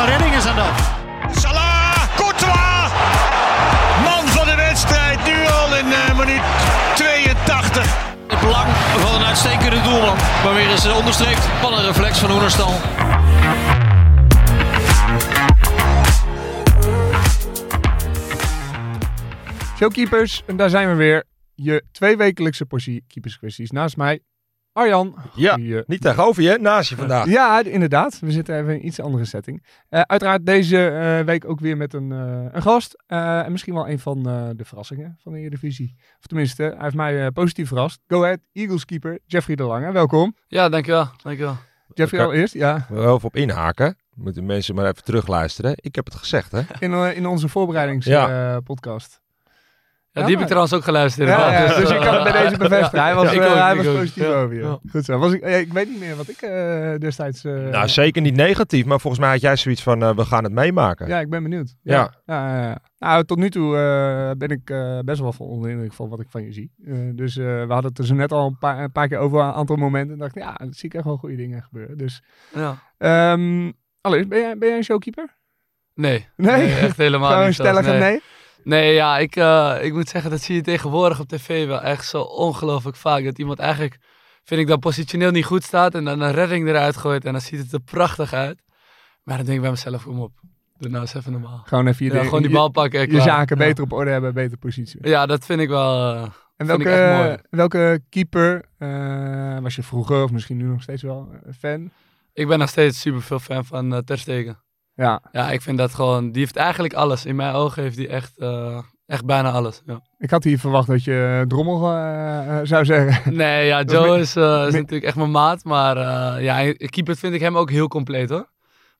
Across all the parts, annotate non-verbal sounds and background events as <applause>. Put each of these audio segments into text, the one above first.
een redding is aan dat. Salah, Courtois! Man van de wedstrijd, nu al in uh, minuut 82. Het belang van een uitstekende doelman. Maar weer eens onderstreept van een reflex van Oenerstal. Showkeepers, en daar zijn we weer. Je tweewekelijkse portie keeperskwesties. Naast mij, Arjan. Ja, Goeie- niet tegenover je, naast je vandaag. Ja, inderdaad. We zitten even in een iets andere setting. Eh, uiteraard deze eh, week ook weer met een, eh, een gast. Eh, en misschien wel een van eh, de verrassingen van de Eredivisie. Of tenminste, hij heeft mij eh, positief verrast. Go Ahead, Eagles keeper Jeffrey de Lange. Welkom. Ja, dankjewel. dankjewel. Jeffrey al eerst, ja. Wel even op inhaken. Moeten mensen maar even terugluisteren. Ik heb het gezegd, hè? In, in onze voorbereidingspodcast. Ja, Ja, die heb ik trouwens ook geluisterd. Ja, ja, dus je kan het bij deze <laughs> bevestigen. Hij was, ik eh, ook, hij ik was positief Ja, over je. Goed zo. Was ik, ik weet niet meer wat ik eh, destijds... eh, Nou, zeker niet negatief, maar volgens mij had jij zoiets van, we gaan het meemaken. Ja, ik ben benieuwd. Ja. Ja, ja, ja. Nou, tot nu toe eh, ben ik eh, best wel van onder de indruk van wat ik van je zie. Eh, dus eh, we hadden het er zo net al een paar, een paar keer over een aantal momenten. En dacht ik, ja, dat zie ik echt wel goede dingen gebeuren. Dus, Ja. ehm allereerst, ben jij, ben jij een showkeeper? Nee. Nee? echt helemaal <laughs> Gewoon niet. zelfs, stellig een nee. nee? Nee, ja, ik, eh, ik moet zeggen, dat zie je tegenwoordig op tv wel echt zo ongelooflijk vaak. Dat iemand eigenlijk, vind ik, dan positioneel niet goed staat en dan een redding eruit gooit en dan ziet het er prachtig uit. Maar dan denk ik bij mezelf, kom op, doe nou eens even normaal. Gewoon even je, Ja, gewoon die bal pakken. en je, zaken Ja. beter op orde hebben, beter positie. Ja, dat vind ik wel... eh, En welke, welke keeper eh, was je vroeger, of misschien nu nog steeds wel, fan? ik ben nog steeds super veel fan van Ter Stegen. Ja, Ja, ik vind dat gewoon, die heeft eigenlijk alles. In mijn ogen heeft hij echt, eh, echt bijna alles. Ja. ik had hier verwacht dat je Drommel eh, eh, zou zeggen. <laughs> Nee, ja, Joe is, eh, is natuurlijk echt mijn maat. Maar eh ja, keeper vind ik hem ook heel compleet hoor.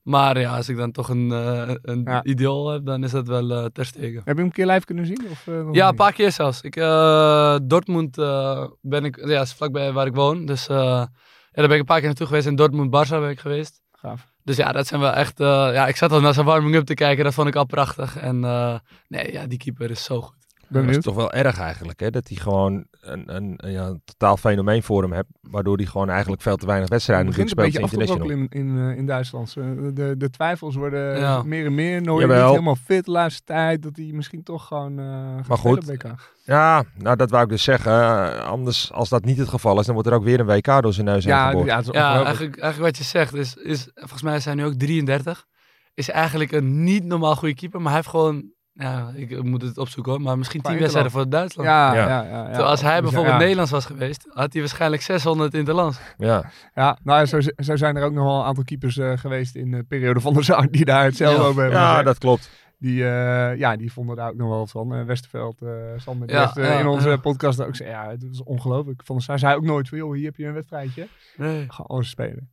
Maar ja, als ik dan toch een, eh, een Ja. idool heb, dan is dat wel eh Ter Stegen. Heb je hem een keer live kunnen zien? Of, eh, Ja, een paar keer zelfs. Ik, eh, Dortmund eh, ben ik, ja, is vlakbij waar ik woon. Dus eh, ja, daar ben ik een paar keer naartoe geweest. In Dortmund-Barça ben ik geweest. Gaaf. Dus ja, dat zijn wel echt... eh, ja, ik zat al naar zijn warming-up te kijken. Dat vond ik al prachtig. En eh, nee, ja, die keeper is zo goed. Ben dat is toch wel erg eigenlijk, hè? Dat hij gewoon een, een, een, ja, een totaal fenomeen voor hem hebt. Waardoor hij gewoon eigenlijk veel te weinig Het wedstrijden begint een speelt af te international. brokkelen in, in, eh, in Duitsland. De, de twijfels worden Ja. meer en meer. Nooit niet helemaal fit de laatste tijd. Dat hij misschien toch gewoon eh gaat Maar goed. Ja, nou dat wou ik dus zeggen. Eh, anders, als dat niet het geval is, dan wordt er ook weer een WK door zijn neus heen Ja, geboord. ja, het is Ja, eigenlijk, eigenlijk wat je zegt is, is, volgens mij zijn nu ook 33. Is eigenlijk een niet normaal goede keeper, maar hij heeft gewoon, ja, ik moet het opzoeken hoor, maar misschien 10 wedstrijden voor Duitsland. Ja, ja. Ja. Ja, ja, Terwijl als hij Dus, bijvoorbeeld ja. Nederlands was geweest, had hij waarschijnlijk 600 in de land. Ja. Ja, nou zo, zo zijn er ook nog wel een aantal keepers eh, geweest in de periode van de Zaak die daar hetzelfde Ja. over hebben ja, gezegd. dat klopt. Die, eh, ja, die vonden daar ook nog wel wat van. Eh, Westerveld, eh Sander, Ja, heeft ja, in onze ja. podcast ook gezegd, ja, het is ongelooflijk. Van de Sar zei ook nooit van, joh, hier heb je een wedstrijdje. Nee. Gewoon alles spelen.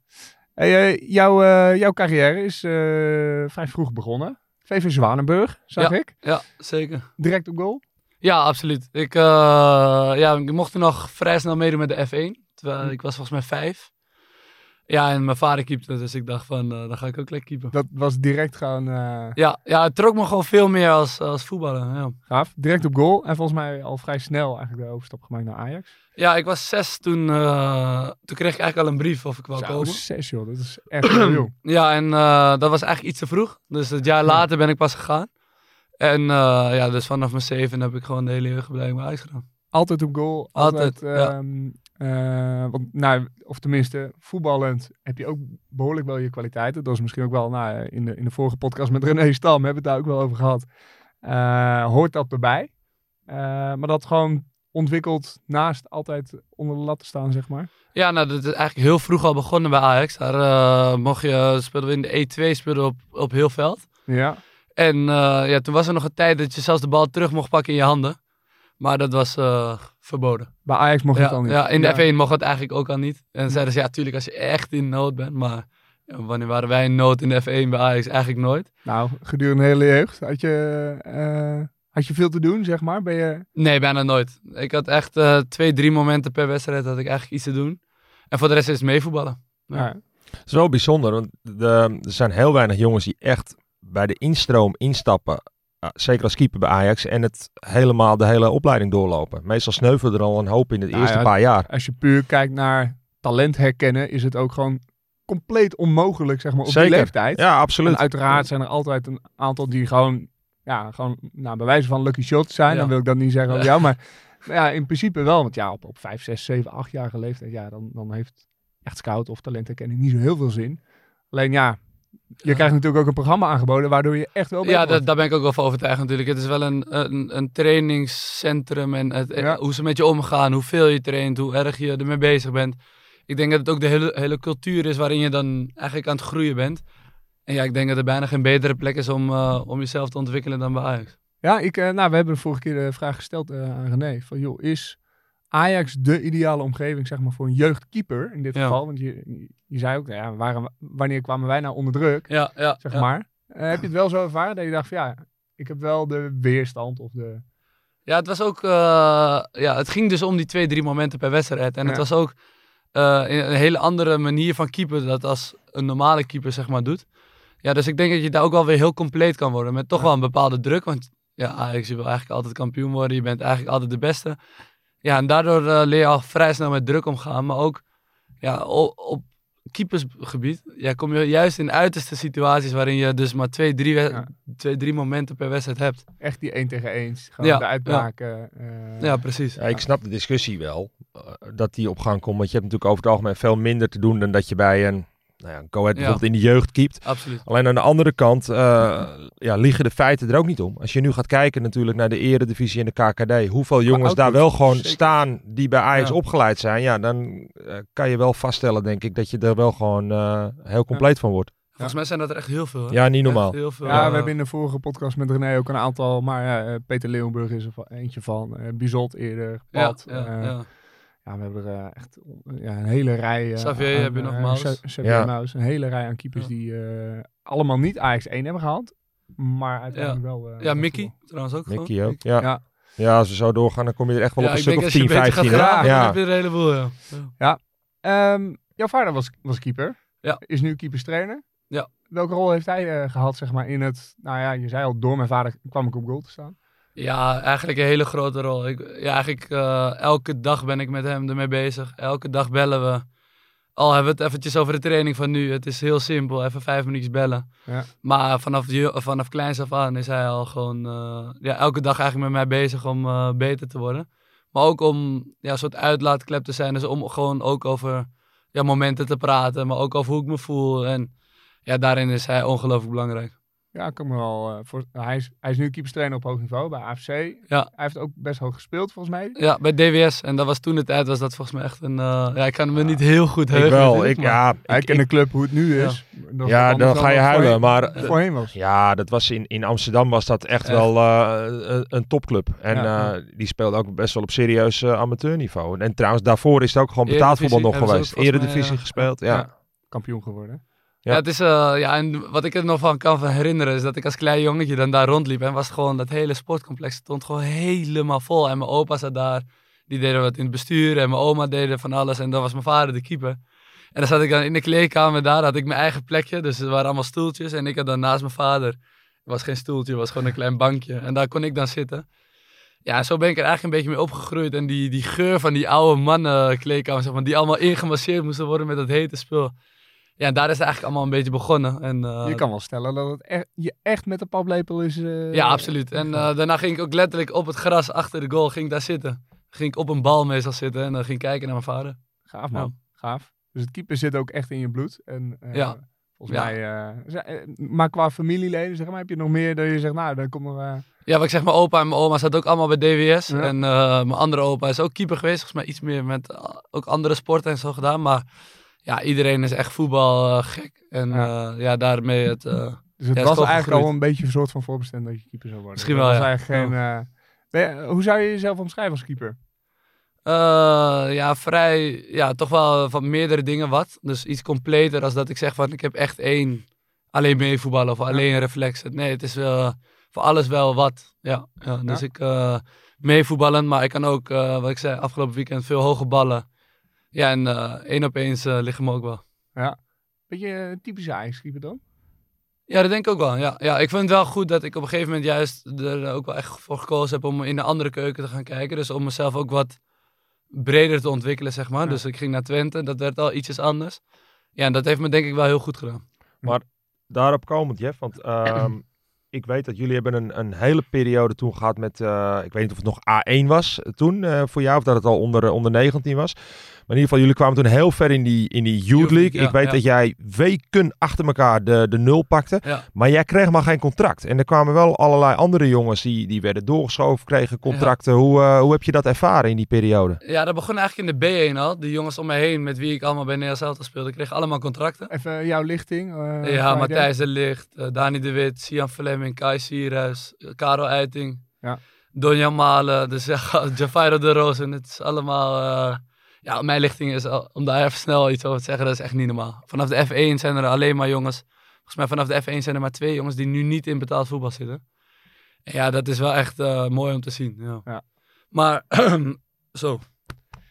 Hey, jouw, eh, jouw carrière is eh, vrij vroeg begonnen. VV Zwanenburg, zag ik. Ja, zeker. Direct op goal. Ja, absoluut. Ik, eh, ja, ik mocht toen nog vrij snel meedoen met de F1. Terwijl ik was volgens mij vijf. Ja, en mijn vader keepte, dus ik dacht van, eh, dan ga ik ook lekker keepen. Dat was direct gewoon eh, Ja, ja, het trok me gewoon veel meer als, als voetballen. Ja. gaaf. Direct op goal. En volgens mij al vrij snel eigenlijk de overstap gemaakt naar Ajax. Ja, ik was zes toen. eh, toen kreeg ik eigenlijk al een brief of ik wou Zo, komen. zes joh, dat is echt <clears throat> heel jong. Ja, en dat was eigenlijk iets te vroeg. Dus het jaar later ben ik pas gegaan. En ja, dus vanaf mijn zeven heb ik gewoon de hele jeugdopleiding bij Ajax gedaan. Altijd op goal. Altijd, Altijd, ja. Eh, want, nou, of tenminste, voetballend heb je ook behoorlijk wel je kwaliteiten. Dat is misschien ook wel, nou, in, de, in de vorige podcast met René Stam hebben we het daar ook wel over gehad. Eh, hoort dat erbij? Eh, maar dat gewoon ontwikkeld naast altijd onder de lat te staan, zeg maar. Ja, nou, dat is eigenlijk heel vroeg al begonnen bij Ajax. Daar mocht je, speelden we in de E2 speelden we op, op heel veld. Ja. En ja, toen was er nog een tijd dat je zelfs de bal terug mocht pakken in je handen. Maar dat was verboden. Bij Ajax mocht Ja, het al niet. ja, in de Ja. F1 mocht het eigenlijk ook al niet. En zeiden ze, ja, tuurlijk als je echt in nood bent. Maar ja, wanneer waren wij in nood in de F1 bij Ajax? Eigenlijk nooit. Nou, gedurende de hele jeugd had je, eh, had je veel te doen, zeg maar. Ben je... Nee, bijna nooit. Ik had echt eh, twee, drie momenten per wedstrijd dat ik eigenlijk iets te doen. En voor de rest is het meevoetballen. Ja. Ja. Het is wel bijzonder, want de, er zijn heel weinig jongens die echt bij de instroom instappen. Zeker als keeper bij Ajax. En het helemaal de hele opleiding doorlopen. Meestal sneuvelen er al een hoop in het Nou eerste ja, paar jaar. Als je puur kijkt naar talent herkennen, is het ook gewoon compleet onmogelijk, zeg maar, op Zeker. die leeftijd. Ja, En absoluut. uiteraard zijn er altijd een aantal die gewoon, ja, gewoon nou, bij wijze van lucky shots zijn. Ja. Dan wil ik dat niet zeggen over <laughs> jou. Maar, ja, in principe wel. Want ja, op, op 5, 6, 7, 8-jarige leeftijd, ja, dan, dan heeft echt scout of talentherkenning niet zo heel veel zin. Alleen ja, je krijgt natuurlijk ook een programma aangeboden waardoor je echt wel Ja, dat, daar ben ik ook wel van overtuigd natuurlijk. Het is wel een, een, een trainingscentrum en het, Ja. hoe ze met je omgaan, hoeveel je traint, hoe erg je ermee bezig bent. Ik denk dat het ook de hele, hele cultuur is waarin je dan eigenlijk aan het groeien bent. En ja, ik denk dat er bijna geen betere plek is om, eh, om jezelf te ontwikkelen dan bij Ajax. Ja, ik, eh, nou, we hebben de vorige keer de vraag gesteld eh, aan René. Van joh, is Ajax de ideale omgeving zeg maar, voor een jeugdkeeper in dit Ja. geval? Want je, je zei ook, nou ja, waren, wanneer kwamen wij nou onder druk? Ja, ja. Zeg maar. Eh, heb je het wel zo ervaren dat je dacht van ja, ik heb wel de weerstand of de... Ja, het was ook. eh, ja, het ging dus om die twee, drie momenten per wedstrijd. En het was ook eh, een hele andere manier van keeper dat als een normale keeper zeg maar doet. Ja, dus ik denk dat je daar ook wel weer heel compleet kan worden. Met toch wel een bepaalde druk. Want ja, Ajax, je wil eigenlijk altijd kampioen worden. Je bent eigenlijk altijd de beste. Ja, en daardoor eh, leer je al vrij snel met druk omgaan. Maar ook ja, op, op keepersgebied ja, kom je juist in uiterste situaties waarin je dus maar twee, drie, we- Ja. twee, drie momenten per wedstrijd hebt. Echt die 1 tegen 1. Gewoon Ja, de uitbraken. eh, Ja, precies. Ja, ik snap de discussie wel, eh, dat die op gang komt. Want je hebt natuurlijk over het algemeen veel minder te doen dan dat je bij een, nou ja, een Go Ahead Ja. bijvoorbeeld in de jeugd keept. Absoluut. Alleen aan de andere kant eh, ja, liggen de feiten er ook niet om. Als je nu gaat kijken natuurlijk naar de eredivisie en de KKD. Hoeveel jongens daar wel gewoon zeker. staan die bij Ajax Ja. opgeleid zijn. Ja, dan eh, kan je wel vaststellen denk ik dat je er wel gewoon eh, heel compleet van wordt. Volgens mij zijn dat er echt heel veel. hè? Ja, niet normaal. Echt heel veel. Ja, we hebben in de vorige podcast met René ook een aantal, maar ja, Peter Leeuwenburg is er eentje van, eh Bizot eerder, ja, Pat. ja, ja. Ja, we hebben er eh, echt ja, een hele rij. eh, Xavier aan, heb je nog, eh, Maus. Xa- Xavier Ja. Maus, een hele rij aan keepers Ja. die eh, allemaal niet Ajax 1 hebben gehaald. Maar uiteindelijk wel. Ja, Mickey trouwens ook gewoon. Mickey ook. Ja. Ja. Ja. als we zo doorgaan, dan kom je er echt wel Ja, op een stuk of als je 10, een beetje 15. gaat hè? graven, dan Ja. heb je er een heleboel, ja. Ja. Ehm, jouw vader was, was keeper. Ja. Is nu keeperstrainer. Ja. Welke rol heeft hij eh, gehad, zeg maar, in het... Nou ja, je zei al, door mijn vader kwam ik op goal te staan. Ja, eigenlijk een hele grote rol. Ik, ja, eigenlijk eh, elke dag ben ik met hem ermee bezig. Elke dag bellen we. Al hebben we het eventjes over de training van nu. Het is heel simpel, even vijf minuutjes bellen. Ja. Maar vanaf, vanaf kleins af aan is hij al gewoon eh, ja, elke dag eigenlijk met mij bezig om eh, beter te worden. Maar ook om ja, een soort uitlaatklep te zijn. Dus om gewoon ook over ja, momenten te praten, maar ook over hoe ik me voel. En ja, daarin is hij ongelooflijk belangrijk. Ja, ik kan me wel... eh, voor, hij, is, hij is nu keeperstrainer op hoog niveau bij AFC. Ja. Hij heeft ook best hoog gespeeld, volgens mij. Ja, bij DWS. En dat was toen de tijd, was dat volgens mij echt een... eh, ja, ik kan me niet heel goed Ik heugen. wel. natuurlijk, Ik, ja, Hij ik, kent de ik- club hoe het nu Ja. is. Ja wat dan ga je huilen. voorheen- Maar Voorheen was. Ja, dat was in, in Amsterdam was dat echt Echt. wel eh, een, een topclub. En Ja. eh, die speelde ook best wel op serieus eh, amateurniveau. En, en trouwens, daarvoor is het ook gewoon betaald voetbal nog geweest. Eredivisie ja. gespeeld, ja. Ja. Kampioen geworden. Ja. Het is, eh, ja, en wat ik er nog van kan van herinneren is dat ik als klein jongetje dan daar rondliep en was gewoon dat hele sportcomplex stond gewoon helemaal vol. En mijn opa zat daar, die deden wat in het bestuur en mijn oma deden van alles en dan was mijn vader de keeper. En dan zat ik dan in de kleedkamer daar, had ik mijn eigen plekje, dus er waren allemaal stoeltjes en ik had dan naast mijn vader, was geen stoeltje, was gewoon een klein bankje en daar kon ik dan zitten. Ja, zo ben ik er eigenlijk een beetje mee opgegroeid en die, die geur van die oude mannen kleedkamer, zeg maar, die allemaal ingemasseerd moesten worden met dat hete spul. Ja, daar is het eigenlijk allemaal een beetje begonnen. En, eh, je kan wel stellen dat het echt, je echt met de paplepel is... eh, Ja, absoluut. En eh, daarna ging ik ook letterlijk op het gras achter de goal ging ik daar zitten. Ging ik op een bal meestal zitten en dan ging ik kijken naar mijn vader. Gaaf man, gaaf. Dus het keeper zit ook echt in je bloed. En, Ja. Volgens Ja. mij, maar qua familieleden, zeg maar, heb je nog meer dat je zegt, nou, dan komt er... Ja, wat ik zeg, mijn opa en mijn oma zaten ook allemaal bij DWS. En mijn andere opa is ook keeper geweest. Volgens mij iets meer met ook andere sporten en zo gedaan. Maar ja, iedereen is echt voetbal eh, gek. En Ja. ja, ja daarmee het... eh, dus het was eigenlijk gegroeid. al een beetje een soort van voorbestemd dat je keeper zou worden. Misschien Dat wel, was ja. eigenlijk geen... eh, je- hoe zou je jezelf omschrijven als keeper? Eh, ja, vrij, ja, toch wel van meerdere dingen wat. Dus iets completer als dat ik zeg van ik heb echt één alleen meevoetballen of alleen reflexen. Nee, het is voor alles wel wat. Ja, ja dus Ja. ik eh meevoetballen, maar ik kan ook, eh, wat ik zei, afgelopen weekend veel hoge ballen. Ja, en eh één op eens eh, liggen me ook wel. Beetje eh, typische Ajax-keeper dan? Ja, dat denk ik ook wel. Ja, ja, ik vind het wel goed dat ik op een gegeven moment juist er ook wel echt voor gekozen heb om in de andere keuken te gaan kijken. Dus om mezelf ook wat breder te ontwikkelen, zeg maar. Ja. Dus ik ging naar Twente, dat werd al ietsjes anders. Ja, en dat heeft me denk ik wel heel goed gedaan. Daarop komend, Jeff. Want ehm, <clears throat> ik weet dat jullie hebben een, een hele periode toen gehad met... eh, ik weet niet of het nog A1 was toen eh, voor jou. Of dat het al onder, onder 19 was. Maar in ieder geval, jullie kwamen toen heel ver in die, in die Youth League. Ja, ik weet ja. dat jij weken achter elkaar de, de nul pakte. Ja. Maar jij kreeg maar geen contract. En er kwamen wel allerlei andere jongens die, die werden doorgeschoven, kregen contracten. Hoe, eh, hoe heb je dat ervaren in die periode? Ja, dat begon eigenlijk in de B1 al. De jongens om me heen met wie ik allemaal bij Nederlands Elftal speelde, kregen allemaal contracten. Even jouw lichting. eh, ja. Matthijs de Licht, eh, Dani de Wit, Sian Fleming, Kai Sierhuis, Karel Eiting, Ja. Donjan Malen, dus <laughs> ja, Javairo de Rozen. Het is allemaal... ja, mijn lichting is, al- om daar even snel iets over te zeggen, dat is echt niet normaal. Vanaf de F1 zijn er alleen maar jongens. Volgens mij vanaf de F1 zijn er maar twee jongens die nu niet in betaald voetbal zitten. En ja, dat is wel echt eh, mooi om te zien. Ja. Ja. Maar, <clears throat> zo.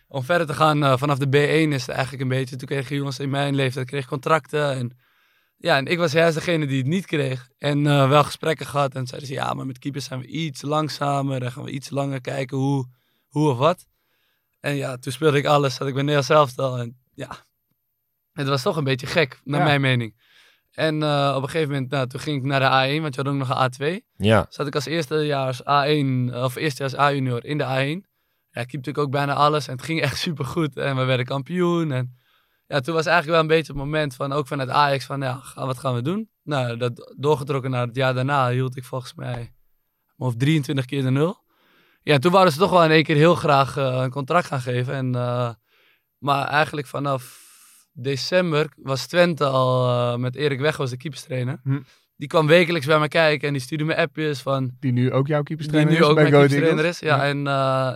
Om verder te gaan, eh, vanaf de B1 is het eigenlijk een beetje. Toen kregen jongens in mijn leeftijd kreeg contracten. En, ja, en ik was juist degene die het niet kreeg. En eh, wel gesprekken gehad. En zeiden ze, ja, maar met keepers zijn we iets langzamer. Dan gaan we iets langer kijken hoe, hoe of wat. En ja, toen speelde ik alles. Zat ik bij Nederlands elftal. En ja, het was toch een beetje gek, naar Ja. mijn mening. En eh, op een gegeven moment, nou, toen ging ik naar de A1, want je had ook nog een A2 Ja, zat ik als eerstejaars A1 of eerstejaars A-junior in de A1. Ja, ik keep natuurlijk ook bijna alles en het ging echt <laughs> super goed en we werden kampioen. En ja, toen was eigenlijk wel een beetje het moment van, ook vanuit Ajax, van ja, wat gaan we doen? Nou, dat doorgetrokken naar het jaar daarna hield ik volgens mij of 23 keer de nul. Ja, en toen wouden ze toch wel in één keer heel graag eh, een contract gaan geven. En, eh, maar eigenlijk vanaf december was Twente al eh, met Erik Weg was de keeperstrainer. Hm. Die kwam wekelijks bij me kijken en die stuurde me appjes van Die nu ook jouw die keeperstrainer nu is ook bij mijn Go keeperstrainer is. Ja, en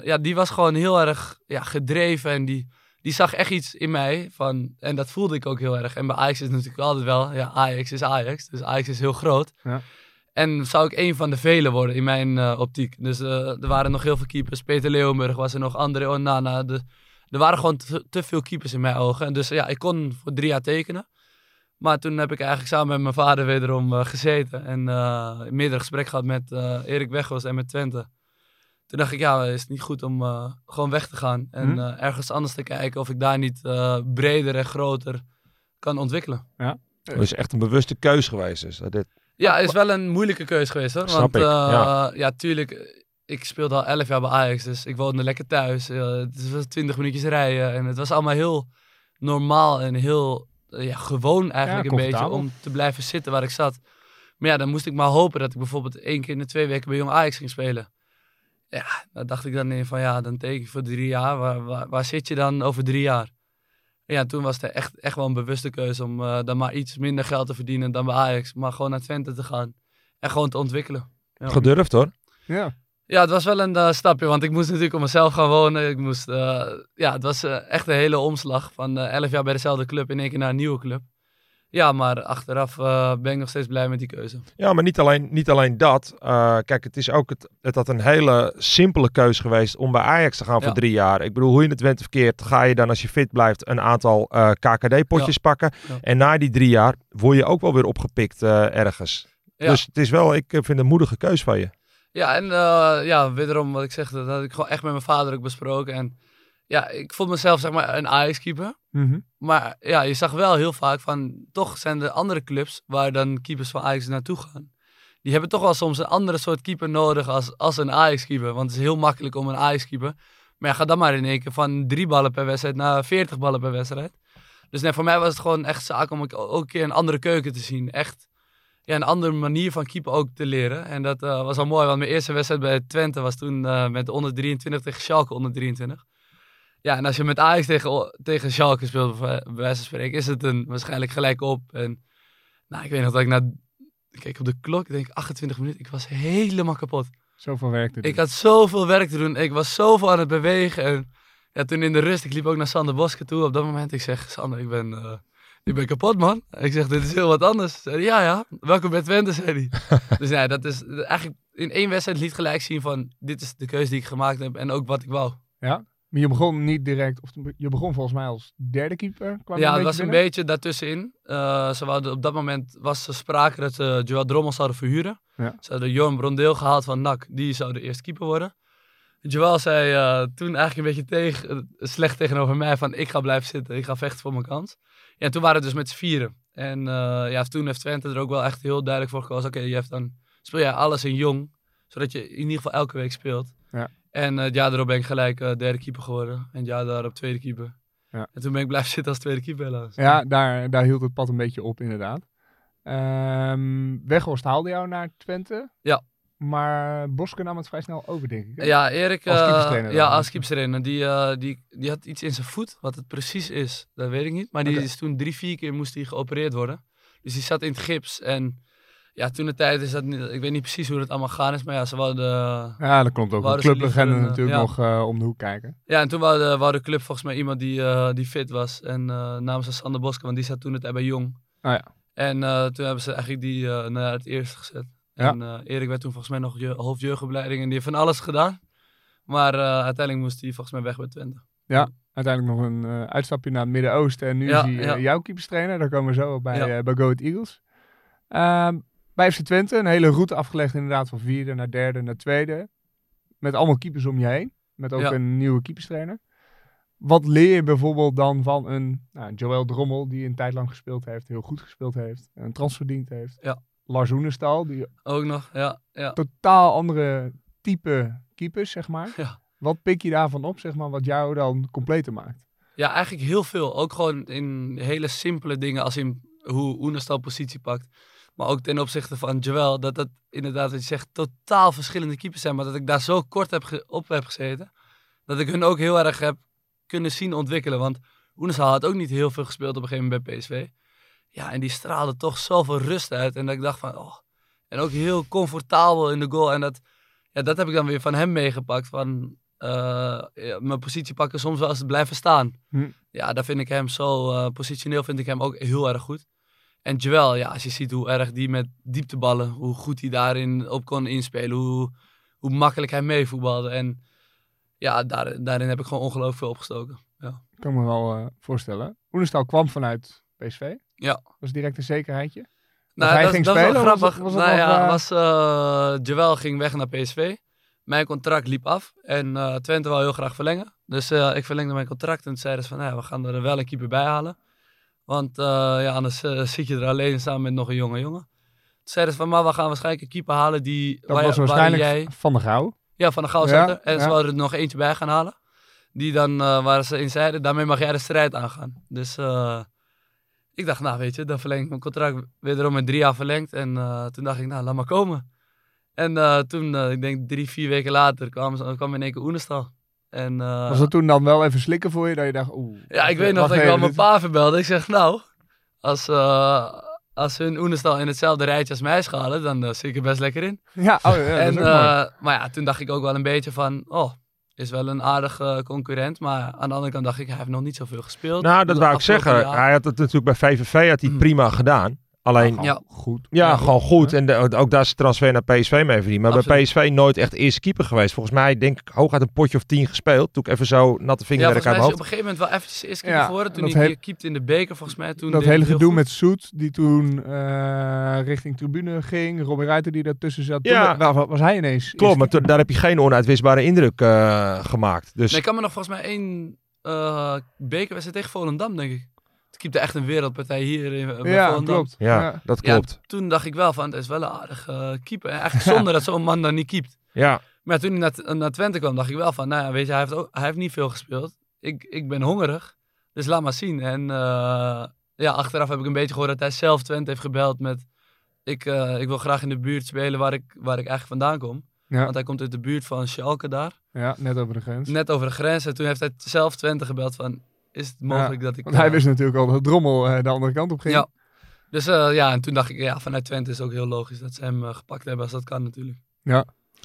ja, die was gewoon heel erg ja, gedreven en die, die zag echt iets in mij. Van, en dat voelde ik ook heel erg. En bij Ajax is natuurlijk altijd wel, ja, Ajax is Ajax. Dus Ajax is heel groot. Ja. En zou ik een van de velen worden in mijn eh, optiek. Dus eh, er waren nog heel veel keepers. Peter Leeuwenburg was er nog, André Onana. De, er waren gewoon te, te veel keepers in mijn ogen. En dus ja, ik kon voor drie jaar tekenen. Maar toen heb ik eigenlijk samen met mijn vader wederom eh, gezeten. En eh meerdere gesprekken gehad met eh, Erik Weghorst en met Twente. Toen dacht ik, ja, is het niet goed om eh, gewoon weg te gaan. En Hm. eh, ergens anders te kijken of ik daar niet eh, breder en groter kan ontwikkelen. dat is echt een bewuste keus geweest. Dus. Dat dit, Ja, is wel een moeilijke keuze geweest hoor. Snap Want ik, eh, ja. ja. tuurlijk, ik speelde al 11 jaar bij Ajax, dus ik woonde lekker thuis. Eh, het was 20 minuutjes rijden en het was allemaal heel normaal en heel eh, ja, gewoon eigenlijk Ja, een beetje om te blijven zitten waar ik zat. Maar ja, dan moest ik maar hopen dat ik bijvoorbeeld één keer in de twee weken bij Jong Ajax ging spelen. Ja, daar dacht ik dan in van ja, dan teken ik voor drie jaar. Waar, waar, waar zit je dan over drie jaar? Ja, toen was het echt, echt wel een bewuste keuze om eh, dan maar iets minder geld te verdienen dan bij Ajax. Maar gewoon naar Twente te gaan en gewoon te ontwikkelen. Ja. Gedurfd hoor. Ja. Ja, het was wel een eh, stapje, want ik moest natuurlijk op mezelf gaan wonen. Ik moest, eh, ja, het was eh, echt een hele omslag van eh 11 jaar bij dezelfde club in één keer naar een nieuwe club. Ja, maar achteraf eh, ben ik nog steeds blij met die keuze. Ja, maar niet alleen, niet alleen dat. Eh, kijk, het is ook het, het had een hele simpele keus geweest om bij Ajax te gaan voor drie jaar. Ik bedoel, hoe je het went of verkeerd, ga je dan als je fit blijft een aantal eh, KKD-potjes pakken. Ja. En na die drie jaar word je ook wel weer opgepikt ergens. Dus het is wel, ik vind het een moedige keus van je. Ja, en ja, wederom wat ik zeg, dat had ik gewoon echt met mijn vader ook besproken. En ja, ik vond mezelf zeg maar een Ajax-keeper. Mhm. Maar ja, je zag wel heel vaak van, toch zijn er andere clubs waar dan keepers van Ajax naartoe gaan. Die hebben toch wel soms een andere soort keeper nodig als, als een Ajax-keeper. Want het is heel makkelijk om een Ajax-keeper. Maar ja, ga dan maar in één keer van drie ballen per wedstrijd naar 40 ballen per wedstrijd. Dus nee, voor mij was het gewoon echt zaak om ook een keer een andere keuken te zien. Echt ja, een andere manier van keeper ook te leren. En dat eh, was wel mooi, want mijn eerste wedstrijd bij Twente was toen eh, met de onder 23 tegen Schalke onder 23. Ja, en als je met Ajax tegen, tegen Schalke speelt, bij bij wijze van spreken, is het een, waarschijnlijk gelijk op. En nou, ik weet nog dat ik na, ik keek op de klok, ik denk 28 minuten, ik was helemaal kapot. Zoveel werk te doen. Ik had zoveel werk te doen, ik was zoveel aan het bewegen. En ja, toen in de rust, ik liep ook naar Sander Boske toe op dat moment. Ik zeg, Sander, ik ben, eh, ik ben kapot, man. Ik zeg, dit is heel wat anders. Zei hij, ja, ja, welkom bij Twente, zei hij. <laughs> dus ja, dat is eigenlijk in één wedstrijd liet gelijk zien van, dit is de keuze die ik gemaakt heb en ook wat ik wou. Maar je begon niet direct, of je begon volgens mij als derde keeper. kwam Ja, het was een beetje daartussenin. Eh ze wouden, op dat moment was er sprake dat ze Joël Drommel zouden verhuren. Ja. Ze hadden Jorn Brondeel gehaald van NAC. Die zou de eerste keeper worden. Joël zei eh, toen eigenlijk een beetje tegen, eh, slecht tegenover mij van ik ga blijven zitten, ik ga vechten voor mijn kans. Ja, en toen waren we dus met z'n vieren. En eh, ja, toen heeft Twente er ook wel echt heel duidelijk voor gekozen. Oké, je hebt dan speel jij alles in jong, zodat je in ieder geval elke week speelt. Ja. En eh, het jaar erop ben ik gelijk eh, derde keeper geworden. En het jaar daarop tweede keeper. Ja. En toen ben ik blijven <laughs> zitten als tweede keeper helaas. Ja, daar, daar hield het pad een beetje op, inderdaad. Ehm Weghorst haalde jou naar Twente. Ja. Maar Boske nam het vrij snel over, denk ik. hè? Ja, Erik. Als eh, ja, als keeperstrainer. Die, die, die had iets in zijn voet. Wat het precies is, dat weet ik niet. Maar die is toen drie, vier keer moest hij geopereerd worden. Dus die zat in het gips. En ja, toen de tijd is dat niet. Ik weet niet precies hoe het allemaal gaan is. Maar ja, ze wilden. Ja, dat klopt ook. De clublegende een, natuurlijk ja. nog eh, om de hoek kijken. Ja, en toen wou de, club volgens mij iemand die, eh, die fit was. En uh, namen ze Sander Boske, want die zat toen het bij Jong. Ah ja. En eh, toen hebben ze eigenlijk die eh, naar het eerste gezet. Ja. En eh, Erik werd toen volgens mij nog je, hoofdjeugdopleiding en die heeft van alles gedaan. Maar eh, uiteindelijk moest hij volgens mij weg bij Twente. Uiteindelijk nog een eh, uitstapje naar het Midden-Oosten. En nu Ja, is hij eh, ja. jouw keeperstrainer. Daar komen we zo op bij, Ja. eh, bij Go Ahead Eagles. Ehm, bij FC Twente een hele route afgelegd inderdaad van vierde naar derde naar tweede. Met allemaal keepers om je heen. Met ook Ja. een nieuwe keeperstrainer. Wat leer je bijvoorbeeld dan van een nou, Joël Drommel, die een tijd lang gespeeld heeft, heel goed gespeeld heeft, een transverdiend heeft. Ja. Lars Oenestal, die Ook nog, ja. ja. totaal andere type keepers, zeg maar. Ja. Wat pik je daarvan op, zeg maar, wat jou dan completer maakt? Ja, eigenlijk heel veel. Ook gewoon in hele simpele dingen als in hoe Oenestal positie pakt. Maar ook ten opzichte van Joel, dat dat inderdaad, wat je zegt, totaal verschillende keepers zijn. Maar dat ik daar zo kort heb op heb gezeten, dat ik hun ook heel erg heb kunnen zien ontwikkelen. Want Oenestal had ook niet heel veel gespeeld op een gegeven moment bij PSV. Ja, en die straalde toch zoveel rust uit. En dat ik dacht van, oh. En ook heel comfortabel in de goal. En dat, ja, dat heb ik dan weer van hem meegepakt. Van eh, ja, mijn positie pakken, soms wel eens blijven staan. Hm. Ja, daar vind ik hem zo eh, positioneel vind ik hem ook heel erg goed. En Joel, ja, als je ziet hoe erg die met diepteballen, hoe goed hij daarin op kon inspelen, hoe, hoe makkelijk hij meevoetbalde. En ja, daar, daarin heb ik gewoon ongelooflijk veel opgestoken. Ja. kan me wel eh, voorstellen. Oenestal kwam vanuit PSV. Ja. Was direct een zekerheidje. Nou, hij dat, ging dat spelen, was grappig. was nou ja, was, Joel ging weg naar PSV. Mijn contract liep af en eh, Twente wou heel graag verlengen. Dus eh, ik verlengde mijn contract en toen zeiden ze van, nou ja, we gaan er wel een keeper bij halen. Want eh, ja, anders eh, zit je er alleen samen met nog een jonge jongen. Toen zeiden ze van, maar we gaan waarschijnlijk een keeper halen die... Dat waar- was waarschijnlijk jij, Van de Gouw. ja, van de Gauw Ja. En ja. ze wilden er nog eentje bij gaan halen. Die dan, eh, waar ze in zeiden, daarmee mag jij de strijd aangaan. Dus ik dacht, nou weet je, dan verleng ik mijn contract wederom met drie jaar verlengd. En toen dacht ik, nou laat maar komen. En toen, ik denk drie, vier weken later, kwam, ze- kwam in één keer Oenestal. En, eh, Was dat toen dan wel even slikken voor je? Dat je dacht, oeh. ja, ik weet nog dat ik wel mijn pa verbelde. Ik zeg, nou, als, eh, als hun Oenestal in hetzelfde rijtje als mij schalen, dan eh, zit ik er best lekker in. Ja, oh, ja, dat en, is ook mooi. eh, maar ja, toen dacht ik ook wel een beetje van, oh, is wel een aardige concurrent. Maar aan de andere kant dacht ik, hij heeft nog niet zoveel gespeeld. Nou, dat wou ik zeggen. jaar. Hij had het natuurlijk bij VVV had hij Mm. prima gedaan. Alleen, Gewoon ja. goed. ja, Ja. gewoon goed. En de- ook daar is de transfer naar PSV mee verdiend. Maar bij. PSV nooit echt eerste keeper geweest. Volgens mij denk ik hooguit een potje of tien gespeeld. Toen ik even zo natte Ja, vingerwerk mij uit is mijn hij op een gegeven moment wel eventjes eerst keeper Ja, geworden. Toen hij keepte in de beker, volgens mij. Toen dat hele hij gedoe met Soet, die toen eh, richting tribune ging. Robin Ruiter die daartussen zat. Ja. wa- wa- was hij ineens. Klopt, maar eerste toen- daar heb je geen onuitwisbare indruk eh, gemaakt. Dus Nee, ik kan me nog volgens mij één uh, bekerwedstrijd tegen Volendam, denk ik. Keepte echt een wereldpartij hier in, bij Ja, Volendam. klopt. ja, dat Ja, klopt. toen dacht ik wel van, het is wel een aardige eh, keeper. Eigenlijk zonder dat zo'n man dan niet keept. Ja, Maar toen hij naar, naar Twente kwam, dacht ik wel van, nou ja, weet je, hij heeft, ook, hij heeft niet veel gespeeld. Ik, ik ben hongerig, dus laat maar zien. En eh, ja, achteraf heb ik een beetje gehoord dat hij zelf Twente heeft gebeld met, ik, eh, ik wil graag in de buurt spelen waar ik, waar ik eigenlijk vandaan kom. Ja, Want hij komt uit de buurt van Schalke daar, ja, net over de grens. net over de grens. En toen heeft hij zelf Twente gebeld van, is het mogelijk dat ik... Want hij eh, wist natuurlijk al dat Drommel eh, de andere kant op ging. Ja. Dus eh, ja, en toen dacht ik, ja, vanuit Twente is het ook heel logisch dat ze hem gepakt hebben als dat kan natuurlijk.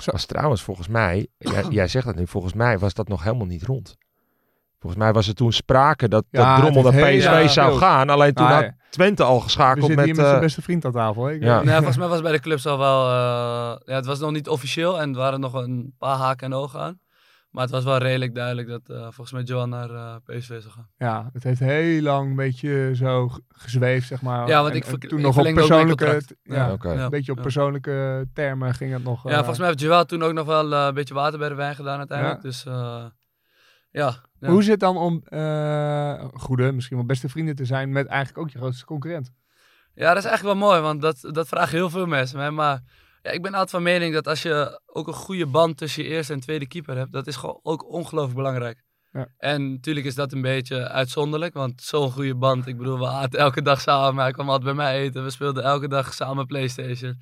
was trouwens volgens mij, <clears throat> jij, jij zegt dat nu, volgens mij was dat nog helemaal niet rond. Volgens mij was er toen sprake dat, Ja, dat Drommel naar PSV zou gaan. Alleen toen Ah, had ja. Twente al geschakeld met... met zijn beste vriend aan tafel. Ik- Ja. Nee, volgens mij was bij de clubs al wel, eh, ja, het was nog niet officieel en er waren nog een paar haken en ogen aan. Maar het was wel redelijk duidelijk dat eh, volgens mij Johan naar eh, PSV zou gaan. Ja, het heeft heel lang een beetje zo gezweefd, zeg maar. Ja, want En- ik en toen ik nog op persoonlijke, ja, Oké. Ja. een beetje op Ja. persoonlijke termen ging het nog. ja, eh, volgens mij heeft Joel toen ook nog wel eh, een beetje water bij de wijn gedaan uiteindelijk. Ja. Dus eh, ja. ja. Hoe zit het dan om eh, goede, misschien wel beste vrienden te zijn met eigenlijk ook je grootste concurrent? Ja, dat is eigenlijk wel mooi, want dat, dat vragen heel veel mensen. Maar ja, ik ben altijd van mening dat als je ook een goede band tussen je eerste en tweede keeper hebt, dat is gewoon ook ongelooflijk belangrijk. Ja. En natuurlijk is dat een beetje uitzonderlijk, want zo'n goede band, ik bedoel, we aten elke dag samen. Hij kwam altijd bij mij eten, we speelden elke dag samen Playstation.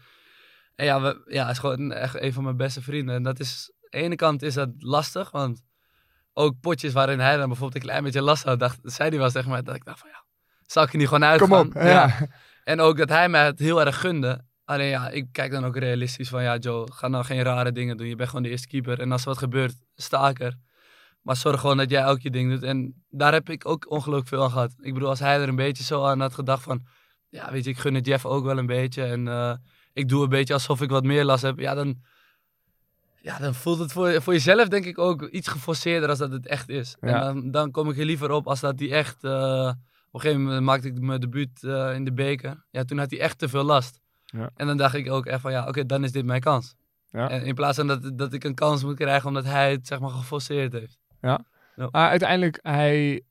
En ja, we, ja, hij is gewoon echt een van mijn beste vrienden. En dat is, aan de ene kant is dat lastig, want ook potjes waarin hij dan bijvoorbeeld een klein beetje last had, dacht, zei hij wel tegen mij, dat ik dacht van ja, zal ik er niet gewoon uitgaan? Kom op. Ja. En ook dat hij mij het heel erg gunde. Alleen ja, ik kijk dan ook realistisch van ja, Joe, ga nou geen rare dingen doen. Je bent gewoon de eerste keeper. En als er wat gebeurt, sta ik er. Maar zorg gewoon dat jij ook je ding doet. En daar heb ik ook ongelooflijk veel aan gehad. Ik bedoel, als hij er een beetje zo aan had gedacht van... Ja, weet je, ik gun het Jeff ook wel een beetje. En eh, ik doe een beetje alsof ik wat meer last heb. Ja, dan, ja, dan voelt het voor, voor jezelf denk ik ook iets geforceerder als dat het echt is. Ja. En dan, dan kom ik er liever op als dat die echt... eh, op een gegeven moment maakte ik mijn debuut eh, in de beker. Ja, toen had hij echt te veel last. Ja. En dan dacht ik ook echt van ja, oké, dan is dit mijn kans. Ja. En in plaats van dat, dat ik een kans moet krijgen omdat hij het zeg maar geforceerd heeft. Maar uiteindelijk, hij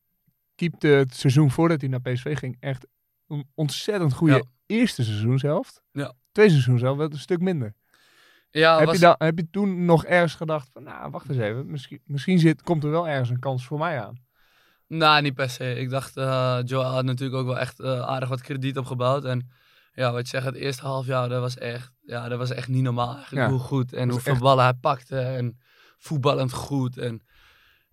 keepte het seizoen voordat hij naar PSV ging echt een ontzettend goede Ja. eerste seizoenshelft. Ja. Tweede seizoenshelft werd een stuk minder. Ja, heb, was, je dan, heb je toen nog ergens gedacht van, nou, wacht eens even, misschien, misschien zit, komt er wel ergens een kans voor mij aan. Nou, niet per se. Ik dacht, eh Joel had natuurlijk ook wel echt eh, aardig wat krediet opgebouwd. En ja, wat je zegt, het eerste half jaar, dat was echt, ja, dat was echt niet normaal. Ja. Hoe goed en hoeveel echt- ballen hij pakte en voetballend goed. En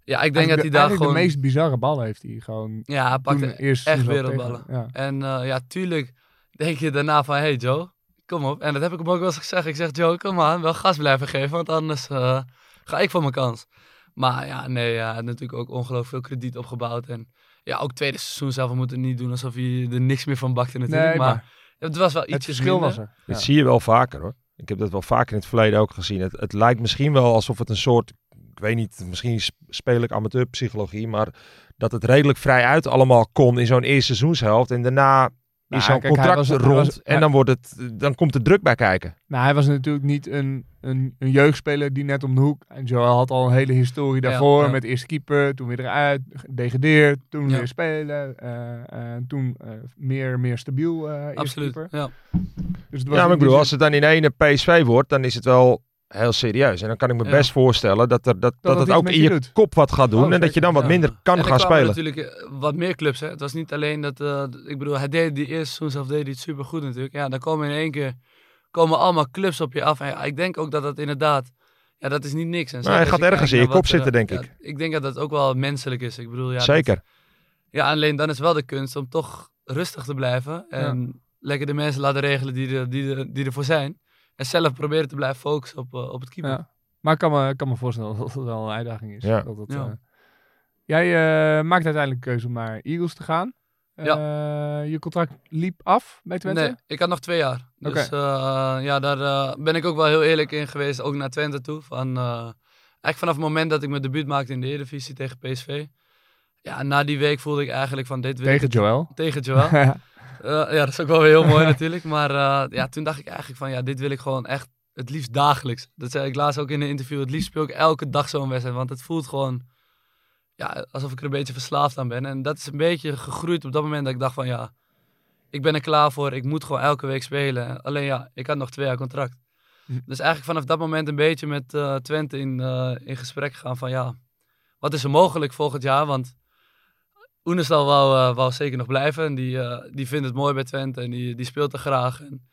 ja, ik denk dat hij daar de, gewoon... de meest bizarre ballen heeft hij gewoon Ja, hij pakte echt wereldballen. Ja. En eh, ja, tuurlijk denk je daarna van, hey Joe, kom op. En dat heb ik hem ook wel eens gezegd. Ik zeg, Joe, kom aan, wel gas blijven geven, want anders eh, ga ik voor mijn kans. Maar ja, nee, ja, hij natuurlijk ook ongelooflijk veel krediet opgebouwd. En ja, ook tweede seizoen zelf, we moeten niet doen alsof hij er niks meer van bakte natuurlijk. Nee, maar, maar het was wel het ietsjes verschil minder. was er. Dat zie je wel vaker hoor. Ik heb dat wel vaker in het verleden ook gezien. Het, het lijkt misschien wel alsof het een soort, ik weet niet, misschien sp- speel ik amateurpsychologie, maar dat het redelijk vrij uit allemaal kon in zo'n eerste seizoenshelft. En daarna Nou, is zo'n contract was- rond was- en dan, wordt het, dan komt er druk bij kijken. Nou, hij was natuurlijk niet een, een, een jeugdspeler die net om de hoek. En Joel had al een hele historie daarvoor. ja. met eerst keeper, toen weer eruit, gedegradeerd, toen Ja. weer spelen. eh, en toen eh, meer, meer stabiel eh eerste Absoluut, keeper. ja. Dus het was Ja, maar ik bedoel, als het dan in ene PSV wordt, dan is het wel heel serieus. En dan kan ik me Ja. best voorstellen dat, er, dat, dat, het het ook in je doet. kop wat gaat doen. Oh, en dat je dan wat Ja. minder kan en er gaan spelen. natuurlijk eh, wat meer clubs. Hè. Het was niet alleen dat, eh, ik bedoel, hij deed die eerste seizoen zelf deed hij het super goed natuurlijk. Ja, dan komen in één keer komen allemaal clubs op je af. En ja, ik denk ook dat dat inderdaad, ja, dat is niet niks. En Maar hij gaat kijkt ergens in je kop wat er- zitten, denk ja, ik. Ik denk dat dat ook wel menselijk is. Ik bedoel, ja, dat- Zeker. ja, alleen dan is wel de kunst om toch rustig te blijven. En lekker de mensen laten regelen die, er, die, er, die ervoor zijn. En zelf proberen te blijven focussen op, eh, op het keeper. Ja. Maar ik kan me, kan me voorstellen dat het wel een uitdaging is. Ja. Dat het, Ja. eh, jij eh, maakt uiteindelijk de keuze om naar Eagles te gaan. Eh, je contract liep af bij Twente? Nee, ik had nog twee jaar. Dus Oké. eh, ja, daar ben ik ook wel heel eerlijk in geweest, ook naar Twente toe. Van, eh, eigenlijk vanaf het moment dat ik mijn debuut maakte in de Eredivisie tegen PSV. Ja, na die week voelde ik eigenlijk van dit Tegen. Joel. Tegen Joel. <laughs> Ja, dat is ook wel weer heel mooi <laughs> natuurlijk. Maar eh, ja, toen dacht ik eigenlijk van ja, dit wil ik gewoon echt het liefst dagelijks. Dat zei ik laatst ook in een interview. Het liefst speel ik elke dag zo'n wedstrijd. Want het voelt gewoon ja, alsof ik er een beetje verslaafd aan ben. En dat is een beetje gegroeid op dat moment dat ik dacht van ja, ik ben er klaar voor. Ik moet gewoon elke week spelen. Alleen ja, ik had nog twee jaar contract. Hm. Dus eigenlijk vanaf dat moment een beetje met eh, Twente in, eh, in gesprek gegaan van ja, wat is er mogelijk volgend jaar? Want Oenestal wou, eh, wou zeker nog blijven. En die, eh, die vindt het mooi bij Twente en die, die speelt er graag. En,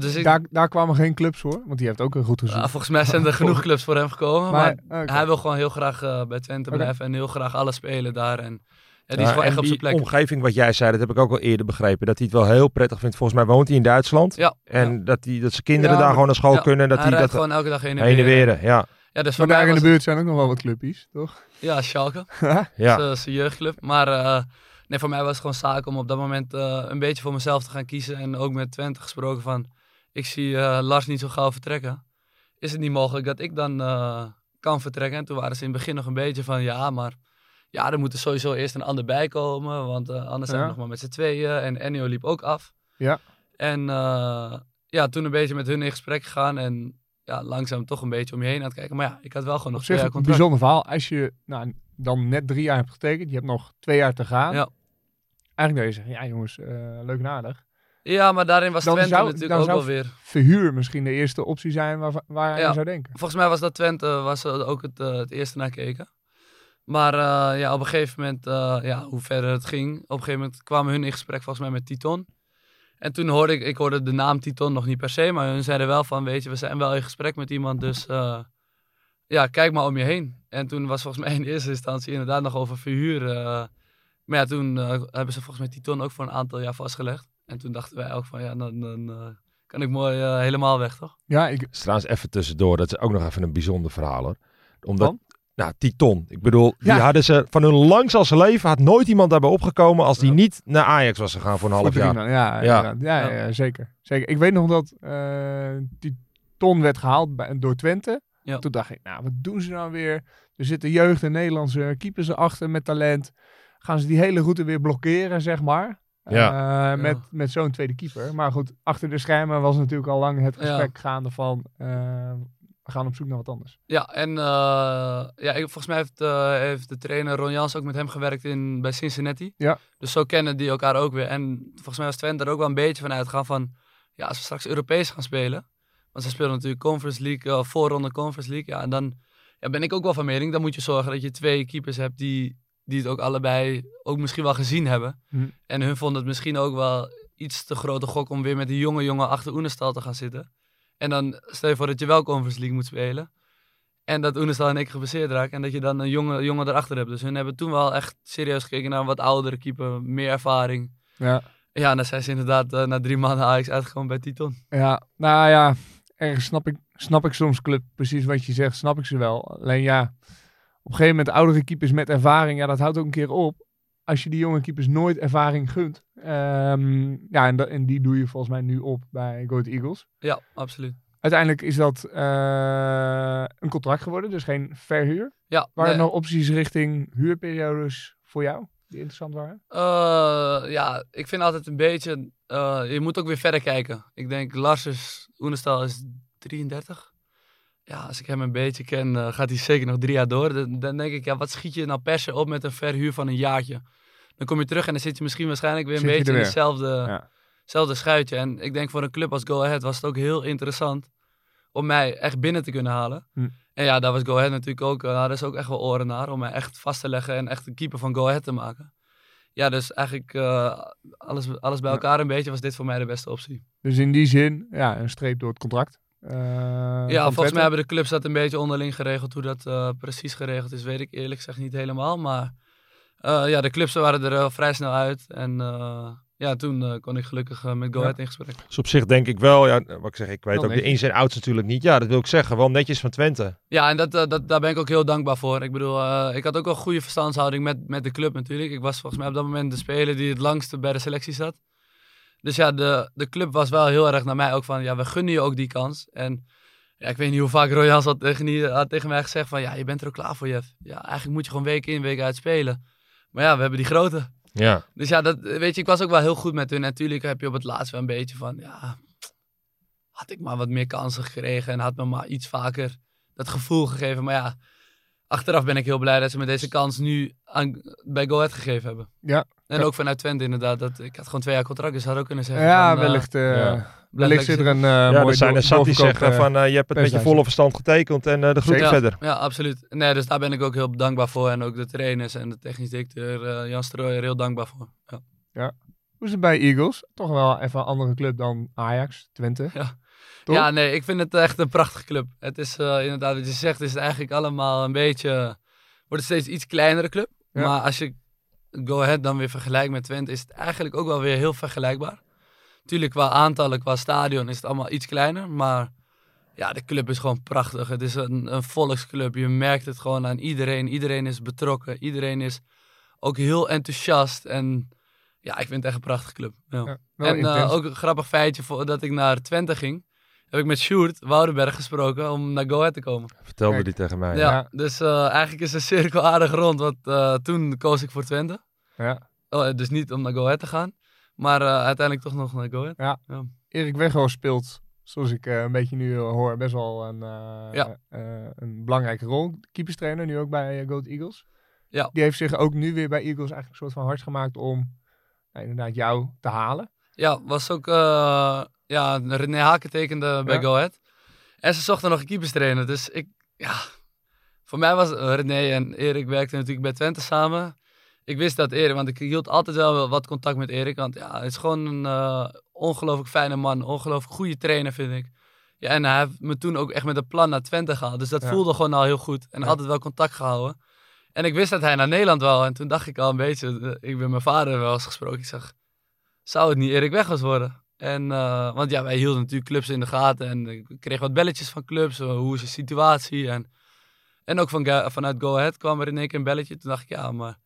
dus ik, Daar, daar kwamen geen clubs voor, want die heeft ook een goed ja, gezocht. volgens mij zijn er <laughs> genoeg clubs voor hem gekomen. Maar, hij wil gewoon heel graag eh, bij Twente blijven en heel graag alles spelen daar. En ja, die is gewoon echt op zijn plek. omgeving wat jij zei, dat heb ik ook al eerder begrepen. Dat hij het wel heel prettig vindt. Volgens mij woont hij in Duitsland. Ja, En dat, die, dat zijn kinderen Ja, daar gewoon naar school Ja, kunnen. En dat hij hij rijdt dat gewoon elke dag heen en heen en weer. weer. Ja, Ja, dus maar daar in de buurt zijn ook nog wel wat clubjes, toch? Ja, Schalke. <laughs> ja. Dat is een jeugdclub. Maar eh, nee, voor mij was het gewoon zaak om op dat moment eh, een beetje voor mezelf te gaan kiezen. En ook met Twente gesproken van, ik zie eh, Lars niet zo gauw vertrekken. Is het niet mogelijk dat ik dan eh, kan vertrekken. En toen waren ze in het begin nog een beetje van ja, maar ja, er moet er sowieso eerst een ander bij komen. Want eh, anders zijn we nog maar met z'n tweeën. En Ennio liep ook af. Ja. En eh, ja, toen een beetje met hun in gesprek gegaan. En ja, langzaam toch een beetje om je heen aan het kijken. Maar ja, ik had wel gewoon nog twee een bijzonder verhaal. Als je nou, dan net drie jaar hebt getekend, je hebt nog twee jaar te gaan. Ja. Eigenlijk dat je zegt, ja jongens, eh, leuk en aardig. Ja, maar daarin was Dan Twente zou- natuurlijk ook wel weer. Verhuur misschien de eerste optie zijn waar, waar Ja. je zou denken. Volgens mij was dat Twente was ook het, eh, het eerste naar keken. Maar eh, ja, op een gegeven moment, ja, hoe verder het ging, op een gegeven moment kwamen hun in gesprek volgens mij met Titon. En toen hoorde ik, ik hoorde de naam Titon nog niet per se, maar hun zeiden wel van, weet je, we zijn wel in gesprek met iemand, dus eh, ja, kijk maar om je heen. En toen was volgens mij in eerste instantie inderdaad nog over verhuur. eh, maar ja, toen eh, hebben ze volgens mij Titon ook voor een aantal jaar vastgelegd. En toen dachten wij ook van, ja, dan, dan eh, kan ik mooi helemaal weg, toch? Ja, ik, trouwens even tussendoor, dat is ook nog even een bijzonder verhaal hoor. Omdat? Nou, Titon. Ik bedoel, die Ja. hadden ze van hun langs als leven, had nooit iemand daarbij opgekomen als die Ja. niet naar Ajax was gegaan voor een half jaar. Ja, Ja. Ja, ja. ja, zeker. zeker. Ik weet nog dat eh, die ton werd gehaald bij, door Twente. Ja. Toen dacht ik, nou, wat doen ze nou weer? Er zitten jeugd en Nederlandse keepers erachter met talent. Gaan ze die hele route weer blokkeren, zeg maar? Ja. Eh, met, met zo'n tweede keeper. Maar goed, achter de schermen was natuurlijk al lang het Ja. gesprek gaande van... eh, we gaan op zoek naar wat anders. Ja, en eh, ja, ik, volgens mij heeft, eh, heeft de trainer Ron Jans ook met hem gewerkt in, bij Cincinnati. Ja. Dus zo kennen die elkaar ook weer. En volgens mij was Twente er ook wel een beetje van uitgaan van... Ja, als we straks Europees gaan spelen... Want ze spelen natuurlijk Conference League, eh, voorronde Conference League. Ja, en dan ja, ben ik ook wel van mening... dan moet je zorgen dat je twee keepers hebt die, die het ook allebei ook misschien wel gezien hebben. Hm. En hun vonden het misschien ook wel iets te grote gok... om weer met die jonge jongen achter Oenestal te gaan zitten. En dan stel je voor dat je wel Conference League moet spelen... En dat Oenestal en ik geblesseerd raken. En dat je dan een jonge jongen erachter hebt. Dus hun hebben toen wel echt serieus gekeken naar een wat oudere keeper. Meer ervaring. Ja. Ja, en dan zijn ze inderdaad eh, na drie maanden Ajax uitgekomen bij Titon. Ja, nou ja, ergens snap ik, snap ik soms club precies wat je zegt, snap ik ze wel. Alleen ja, op een gegeven moment oudere keepers met ervaring, ja, dat houdt ook een keer op. Als je die jonge keepers nooit ervaring gunt. Ehm, ja, en, en die doe je volgens mij nu op bij Go Ahead Eagles. Ja, absoluut. Uiteindelijk is dat eh, een contract geworden, dus geen verhuur. Ja, Waren er nee, nog opties richting huurperiodes voor jou die interessant waren? eh, ja, ik vind altijd een beetje... eh, je moet ook weer verder kijken. Ik denk Lars is... Oenestal is 33. Ja, als ik hem een beetje ken, eh, gaat hij zeker nog drie jaar door. Dan, dan denk ik, ja, wat schiet je nou per se op met een verhuur van een jaartje? Dan kom je terug en dan zit je misschien waarschijnlijk weer een Zit beetje in hetzelfde... Ja. hetzelfde schuitje. En ik denk voor een club als Go Ahead was het ook heel interessant om mij echt binnen te kunnen halen. Hm. En ja, daar was Go Ahead natuurlijk ook, uh, daar is ook echt wel oren naar, om mij echt vast te leggen en echt een keeper van Go Ahead te maken. Ja, dus eigenlijk eh, alles, alles bij elkaar een beetje was dit voor mij de beste optie. Dus in die zin, ja, een streep door het contract. Eh, ja, volgens mij hebben de clubs dat een beetje onderling geregeld. Hoe dat eh, precies geregeld is, weet ik eerlijk gezegd niet helemaal. Maar eh, ja, de clubs waren er vrij snel uit. En eh, ja, toen eh, kon ik gelukkig met Go Ja. Ahead in gesprek. Dus op zich denk ik wel, ja, wat ik zeg, ik weet Wel ook de ins en outs natuurlijk niet. Ja, dat wil ik zeggen, wel netjes van Twente. Ja, en dat, dat, daar ben ik ook heel dankbaar voor. Ik bedoel, eh, ik had ook wel goede verstandshouding met, met de club natuurlijk. Ik was volgens mij op dat moment de speler die het langste bij de selectie zat. Dus ja, de, de club was wel heel erg naar mij ook van, ja, we gunnen je ook die kans. En ja, ik weet niet hoe vaak Royals had tegen, had tegen mij gezegd van, ja, je bent er ook klaar voor, Jeff. Ja, eigenlijk moet je gewoon week in, week uit spelen. Maar ja, we hebben die grote. Ja, Dus ja, dat, weet je, ik was ook wel heel goed met hun. Natuurlijk heb je op het laatst wel een beetje van, ja, had ik maar wat meer kansen gekregen en had me maar iets vaker dat gevoel gegeven. Maar ja, achteraf ben ik heel blij dat ze me deze kans nu aan, bij Go Ahead gegeven hebben. Ja. En Ja. ook vanuit Twente inderdaad. Dat, ik had gewoon twee jaar contract, dus had ook kunnen zeggen. Ja, van, eh, wellicht, eh, ja. wellicht zit er een eh ja mooi er zijn er zat die zeggen van, je hebt het met je volle verstand getekend en eh, de Zeker. verder. Ja, absoluut. Nee, dus daar ben ik ook heel dankbaar voor. En ook de trainers en de technisch directeur eh, Jan Strooijer heel dankbaar voor. Ja. Hoe is het bij Eagles? Toch wel even een andere club dan Ajax, Twente. Ja. Toch? Ja, nee, ik vind het echt een prachtige club. Het is eh, inderdaad, wat je zegt, is het eigenlijk allemaal een beetje... Wordt het steeds iets kleinere club. Ja. Maar als je Go Ahead dan weer vergelijkt met Twente, is het eigenlijk ook wel weer heel vergelijkbaar. Tuurlijk, qua aantallen, qua stadion is het allemaal iets kleiner. Maar ja, de club is gewoon prachtig. Het is een, een volksclub. Je merkt het gewoon aan iedereen. Iedereen is betrokken. Iedereen is ook heel enthousiast. En ja, ik vind het echt een prachtige club. Ja. Ja, wel En eh, ook een grappig feitje voor, dat ik naar Twente ging. Heb ik met Sjoerd Woudenberg gesproken om naar Go Ahead te komen. Vertelde Kijk. die tegen mij. Ja, Ja. dus eh, eigenlijk is de cirkel aardig rond, want eh, toen koos ik voor Twente. Ja. Oh, dus niet om naar Go Ahead te gaan, maar eh, uiteindelijk toch nog naar Go Ahead. Erik Weghorst speelt, zoals ik eh, een beetje nu hoor, best wel een, eh, Ja. eh, een belangrijke rol. Keeperstrainer, nu ook bij uh, Goat Eagles. Ja. Die heeft zich ook nu weer bij Eagles eigenlijk een soort van hard gemaakt om nou, inderdaad jou te halen. Ja, was ook, eh, ja, René Haken tekende bij Ja. Go Ahead. En ze zochten nog een keeperstrainer, dus ik, ja, voor mij was eh, René en Erik werkten natuurlijk bij Twente samen. Ik wist dat Erik, want ik hield altijd wel wel wat contact met Erik. Want ja, hij is gewoon een eh, ongelooflijk fijne man. Ongelooflijk goede trainer, vind ik. Ja, en hij heeft me toen ook echt met een plan naar Twente gehaald. Dus dat Ja. voelde gewoon al heel goed. En Ja. altijd wel contact gehouden. En ik wist dat hij naar Nederland wou. En toen dacht ik al een beetje, ik ben mijn vader wel eens gesproken. Ik zeg, zou het niet Erik Weghorst worden? En, eh, want ja, wij hielden natuurlijk clubs in de gaten. En ik kreeg wat belletjes van clubs. eh, hoe is de situatie? En, en ook van, vanuit Go Ahead kwam er in één keer een belletje. Toen dacht ik, ja, maar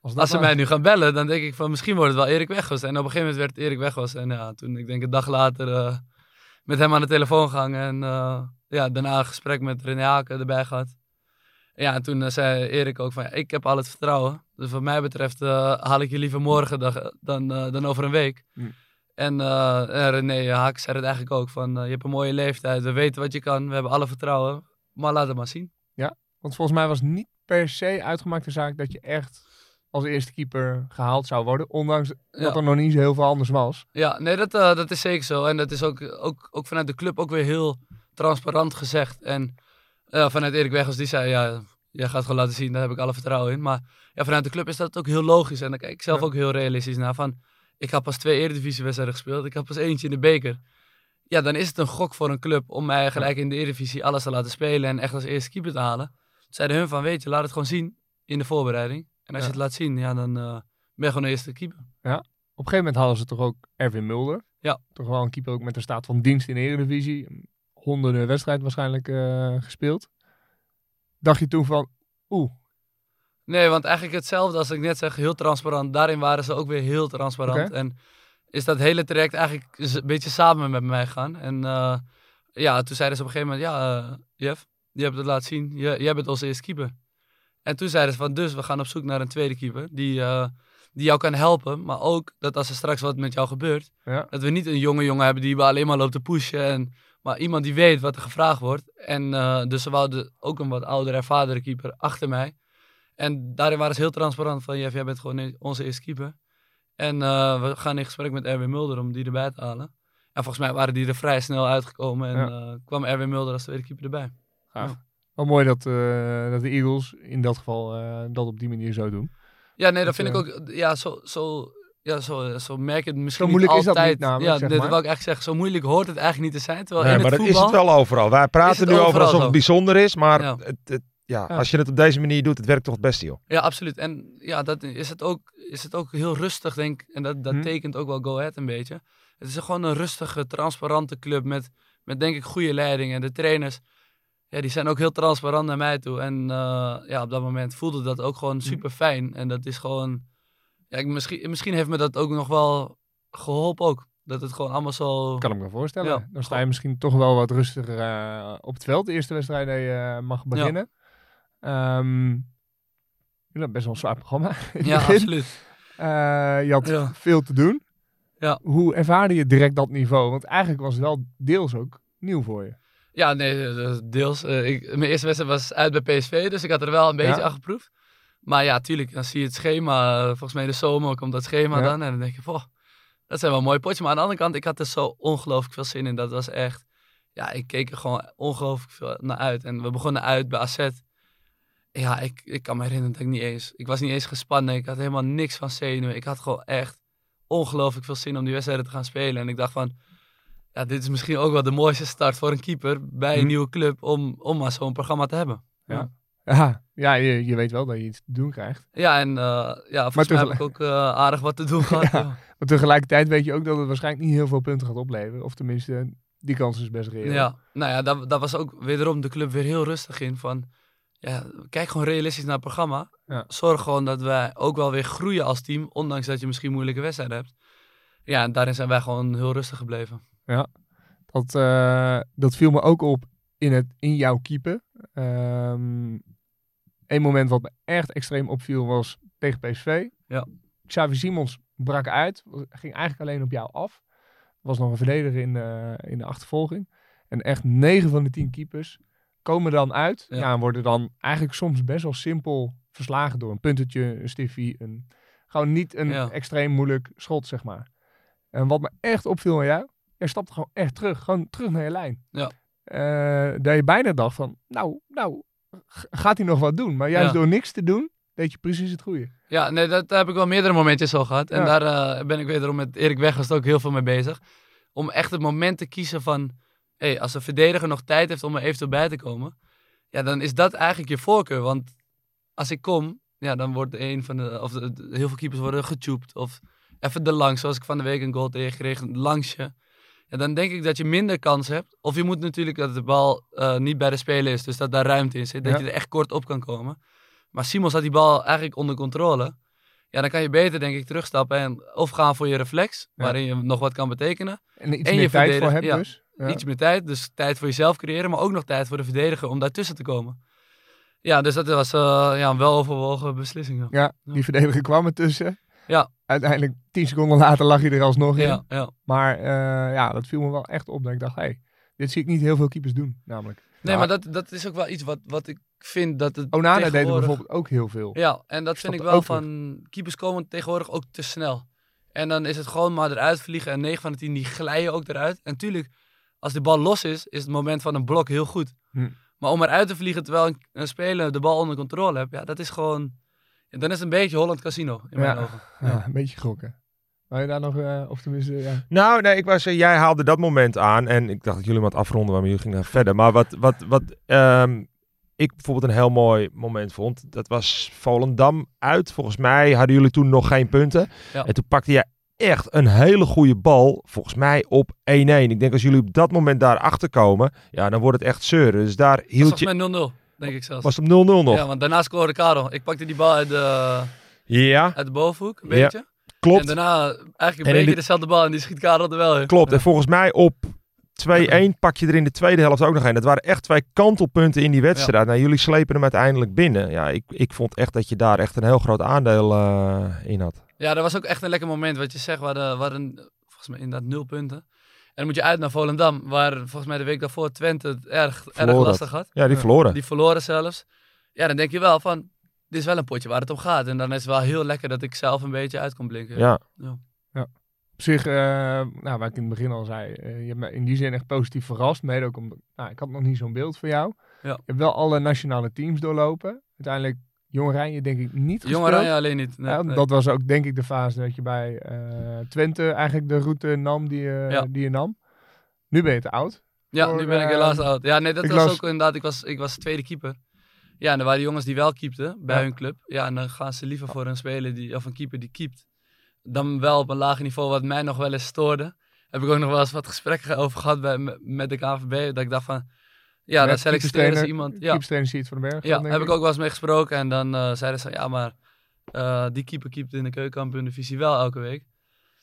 Als, als ze mij nu gaan bellen, dan denk ik van misschien wordt het wel Erik Weghorst. En op een gegeven moment werd het Erik Weghorst. En ja, toen ik denk een dag later eh, met hem aan de telefoon gehangen. En ja, daarna een gesprek met René Haken erbij gehad. Ja, en toen zei Erik ook van, ja, ik heb al het vertrouwen. Dus wat mij betreft eh, haal ik je liever morgen dan, dan, eh, dan over een week. En, eh, en René Haak zei het eigenlijk ook van, je hebt een mooie leeftijd, we weten wat je kan, we hebben alle vertrouwen. Maar laat het maar zien. Want volgens mij was niet per se uitgemaakte zaak dat je echt als eerste keeper gehaald zou worden. Ondanks dat Ja. er nog niet zo heel veel anders was. Ja, nee, dat, dat is zeker zo. En dat is ook, ook, ook vanuit de club ook weer heel transparant gezegd. En vanuit Erik Weghorst, die zei, ja, jij gaat gewoon laten zien, daar heb ik alle vertrouwen in. Maar ja, vanuit de club is dat ook heel logisch. En daar kijk ik zelf Ja. ook heel realistisch naar. Van, ik heb pas twee eredivisiewedstrijden gespeeld, ik heb pas eentje in de beker. Ja, dan is het een gok voor een club om mij gelijk in de eredivisie alles te laten spelen en echt als eerste keeper te halen. Zeiden hun van, weet je, laat het gewoon zien in de voorbereiding. En als Ja. je het laat zien, ja, dan eh, ben je gewoon de eerste keeper. Op een gegeven moment hadden ze toch ook Erwin Mulder. Ja. Toch wel een keeper ook met een staat van dienst in de Eredivisie. Honderden wedstrijden waarschijnlijk eh, gespeeld. Dacht je toen van, oeh, Nee, want eigenlijk hetzelfde als ik net zeg, heel transparant. Daarin waren ze ook weer heel transparant. En is dat hele traject eigenlijk een beetje samen met mij gegaan. En eh, ja, toen zeiden ze op een gegeven moment, ja, eh, Jeff, je hebt het laten zien. Je, jij bent onze eerste keeper. En toen zeiden ze van, dus we gaan op zoek naar een tweede keeper die, eh, die jou kan helpen. Maar ook dat als er straks wat met jou gebeurt, Ja. dat we niet een jonge jongen hebben die alleen maar loopt te pushen. En, maar iemand die weet wat er gevraagd wordt. En eh, dus ze wouden ook een wat oudere, ervaren keeper achter mij. En daarin waren ze heel transparant van, Jeff, jij bent gewoon onze eerste keeper. En eh, we gaan in gesprek met Erwin Mulder om die erbij te halen. En volgens mij waren die er vrij snel uitgekomen en Ja. eh, kwam Erwin Mulder als tweede keeper erbij. wel mooi dat, eh, dat de Eagles in dat geval eh, dat op die manier zo doen. Ja, nee, dat Dat, vind ik ook, ja, zo, zo, ja, zo, zo merk je het misschien moeilijk niet is dat altijd. niet namelijk, ja, zeg nee, maar. dat wil ik eigenlijk zeggen. Zo moeilijk hoort het eigenlijk niet te zijn. Terwijl Nee, in maar het dat voetbal... is het wel overal. Wij praten nu over overal alsof zo. het bijzonder is, maar Ja. het, het- ja, Ja. als je het op deze manier doet, het werkt toch het beste, joh. Ja, absoluut. En ja, dat is het ook, is het ook heel rustig, denk ik. En dat, dat Hm. tekent ook wel Go Ahead een beetje. Het is gewoon een rustige, transparante club met, met denk ik goede leiding. En de trainers, ja, die zijn ook heel transparant naar mij toe. En eh, ja, op dat moment voelde dat ook gewoon super fijn. En dat is gewoon, ja, ik, misschien, misschien heeft me dat ook nog wel geholpen ook. Dat het gewoon allemaal zo... Kan ik me voorstellen. Ja. Dan sta je misschien toch wel wat rustiger eh, op het veld. De eerste wedstrijd dat je eh, mag beginnen. Ehm, jullie hebben best wel een zwaar programma. <laughs> Ja, absoluut. Eh, je had Ja. veel te doen. Ja. Hoe ervaarde je direct dat niveau? Want eigenlijk was het wel deels ook nieuw voor je. Ja, nee, deels. Ik, mijn eerste wedstrijd was uit bij PSV, dus ik had er wel een beetje Ja. aan geproefd. Maar ja, tuurlijk, dan zie je het schema. eh, Volgens mij de zomer komt dat schema Ja. dan. En dan denk je, "Poh, dat zijn wel mooie potjes. Maar aan de andere kant, ik had er zo ongelooflijk veel zin in. Dat was echt, ja, ik keek er gewoon ongelooflijk veel naar uit. En we begonnen uit bij AZ. Ja, ik, ik kan me herinneren dat ik niet eens, ik was niet eens gespannen. Ik had helemaal niks van zenuwen. Ik had gewoon echt ongelooflijk veel zin om die wedstrijden te gaan spelen. En ik dacht van, ja, dit is misschien ook wel de mooiste start voor een keeper bij een Hm. nieuwe club om, om maar zo'n programma te hebben. Ja, ja je, je weet wel dat je iets te doen krijgt. Ja, en eh, ja, volgens mij heb ik ook eh, aardig wat te doen <laughs> gehad. Ja. ja. Maar tegelijkertijd weet je ook dat het waarschijnlijk niet heel veel punten gaat opleveren. Of tenminste, die kans is best reëel. Ja, nou ja, daar, daar was ook wederom de club weer heel rustig in. Van, ja, kijk gewoon realistisch naar het programma. Ja. Zorg gewoon dat wij ook wel weer groeien als team, ondanks dat je misschien moeilijke wedstrijden hebt. Ja, en daarin zijn wij gewoon heel rustig gebleven. Dat Dat, eh, dat viel me ook op in, het, in jouw keeper. Ehm Eén moment wat me echt extreem opviel was tegen PSV. Ja. Xavi Simons brak uit. Ging eigenlijk alleen op jou af. Was nog een verdediger in, de in de achtervolging. En echt 9 van de 10 keepers komen dan uit. Ja. Ja. en worden dan eigenlijk soms best wel simpel verslagen door een puntetje, een stiffie. Een, gewoon niet een Ja. extreem moeilijk schot, zeg maar. En wat me echt opviel aan jou, jij stapte gewoon echt terug. Gewoon terug naar je lijn. Ja. Eh, dat je bijna dacht van, nou, nou, gaat hij nog wat doen? Maar juist Ja. door niks te doen, deed je precies het goede. Ja, nee, dat heb ik wel meerdere momentjes zo gehad. En Ja. daar eh, ben ik wederom met Erik Weghorst ook heel veel mee bezig. Om echt het moment te kiezen van... Hey, als een verdediger nog tijd heeft om er eventueel bij te komen... Ja, dan is dat eigenlijk je voorkeur. Want als ik kom, ja, dan wordt een van de... Of de- de- heel veel keepers worden getubed. Of even de langs, zoals ik van de week een goal tegen kreeg. Een langsje. Ja, dan denk ik dat je minder kans hebt. Of je moet natuurlijk dat de bal eh, niet bij de speler is. Dus dat daar ruimte in zit. Dat Ja. je er echt kort op kan komen. Maar Simons had die bal eigenlijk onder controle. Ja, dan kan je beter denk ik terugstappen en of gaan voor je reflex, Ja. waarin je nog wat kan betekenen. En iets En je meer tijd voor ja. dus. Iets meer tijd, dus tijd voor jezelf creëren, maar ook nog tijd voor de verdediger om daartussen te komen. Ja, dus dat was eh, ja, een weloverwogen beslissing. Ja. Ja, die verdediger kwam ertussen. Ja. Uiteindelijk, tien seconden later lag je er alsnog in. Ja, ja. Maar eh, ja, dat viel me wel echt op. Dat ik dacht, hé, hey, dit zie ik niet heel veel keepers doen, namelijk. Nee, Ja. maar dat, dat is ook wel iets wat, wat ik vind dat het Onana deed er tegenwoordig- bijvoorbeeld ook heel veel. Ja, en dat vind ik wel van... Keepers komen tegenwoordig ook te snel. En dan is het gewoon maar eruit vliegen. En 9 van de 10 die glijden ook eruit. En tuurlijk, als de bal los is, is het moment van een blok heel goed. Hm. Maar om eruit te vliegen terwijl een, een speler de bal onder controle hebt, ja, dat is gewoon... ja, dan is het een beetje Holland Casino, in mijn Ja. ogen. Ja, een beetje gokken. Wil je daar nog, eh, of tenminste, ja. Nou, nee, ik was, eh, jij haalde dat moment aan en ik dacht dat jullie wat afronden, maar jullie gingen verder. Maar wat, wat, wat ehm, ik bijvoorbeeld een heel mooi moment vond, dat was Volendam uit. Volgens mij hadden jullie toen nog geen punten. Ja. En toen pakte jij echt een hele goede bal, volgens mij op 1-1. Ik denk als jullie op dat moment daar achter komen, ja, dan wordt het echt zeuren. Dus daar Dat hield was je... met 0-0, denk ik zelfs. Was het op 0-0 nog? Ja, want daarna scoorde Karel. Ik pakte die bal uit de, Ja, uit de bovenhoek, een Ja, beetje. klopt. En daarna eigenlijk En een in beetje de- dezelfde bal en die schiet Karel er wel in. Klopt. En volgens mij op 2-1 pak je er in de tweede helft ook nog een. Dat waren echt twee kantelpunten in die wedstrijd. Nou, jullie slepen hem uiteindelijk binnen. Ja, ik, ik vond echt dat je daar echt een heel groot aandeel eh, in had. Ja, dat was ook echt een lekker moment. Wat je zegt, we hadden, we hadden volgens mij inderdaad nul punten. En dan moet je uit naar Volendam, waar volgens mij de week daarvoor Twente het erg, erg lastig had. Ja, die Ja. verloren. Die verloren zelfs. Ja, dan denk je wel van, dit is wel een potje waar het om gaat. En dan is het wel heel lekker dat ik zelf een beetje uit kon blinken. Ja. Op zich, eh, nou, waar ik in het begin al zei, eh, je hebt me in die zin echt positief verrast. Mede ook omdat, nou, ik had nog niet zo'n beeld van jou. Ja. Je hebt wel alle nationale teams doorlopen. Uiteindelijk, Jong Oranje denk ik niet Jong. Oranje alleen niet. Nee, Ja, nee. Dat was ook denk ik de fase dat je bij eh, Twente eigenlijk de route nam die je, Ja. die je nam. Nu ben je te oud. Ja, voor, nu ben ik eh, helaas oud. Ja, nee, dat was las- ook inderdaad, ik was, ik was tweede keeper. Ja, en er waren jongens die wel keepten bij Ja. hun club. Ja, en dan gaan ze liever voor een speler die, of een keeper die keept. Dan wel op een lager niveau, wat mij nog wel eens stoorde. Heb ik ook nog wel eens wat gesprekken over gehad bij, met- de KNVB. Dat ik dacht van, ja, dan selecteren ze iemand. Ja, Keeperstrainer Siert van den Berg. ja heb ik ook wel eens mee gesproken. En dan eh, zeiden ze, ja, maar eh, die keeper keept in de keukenkampioen-divisie wel elke week.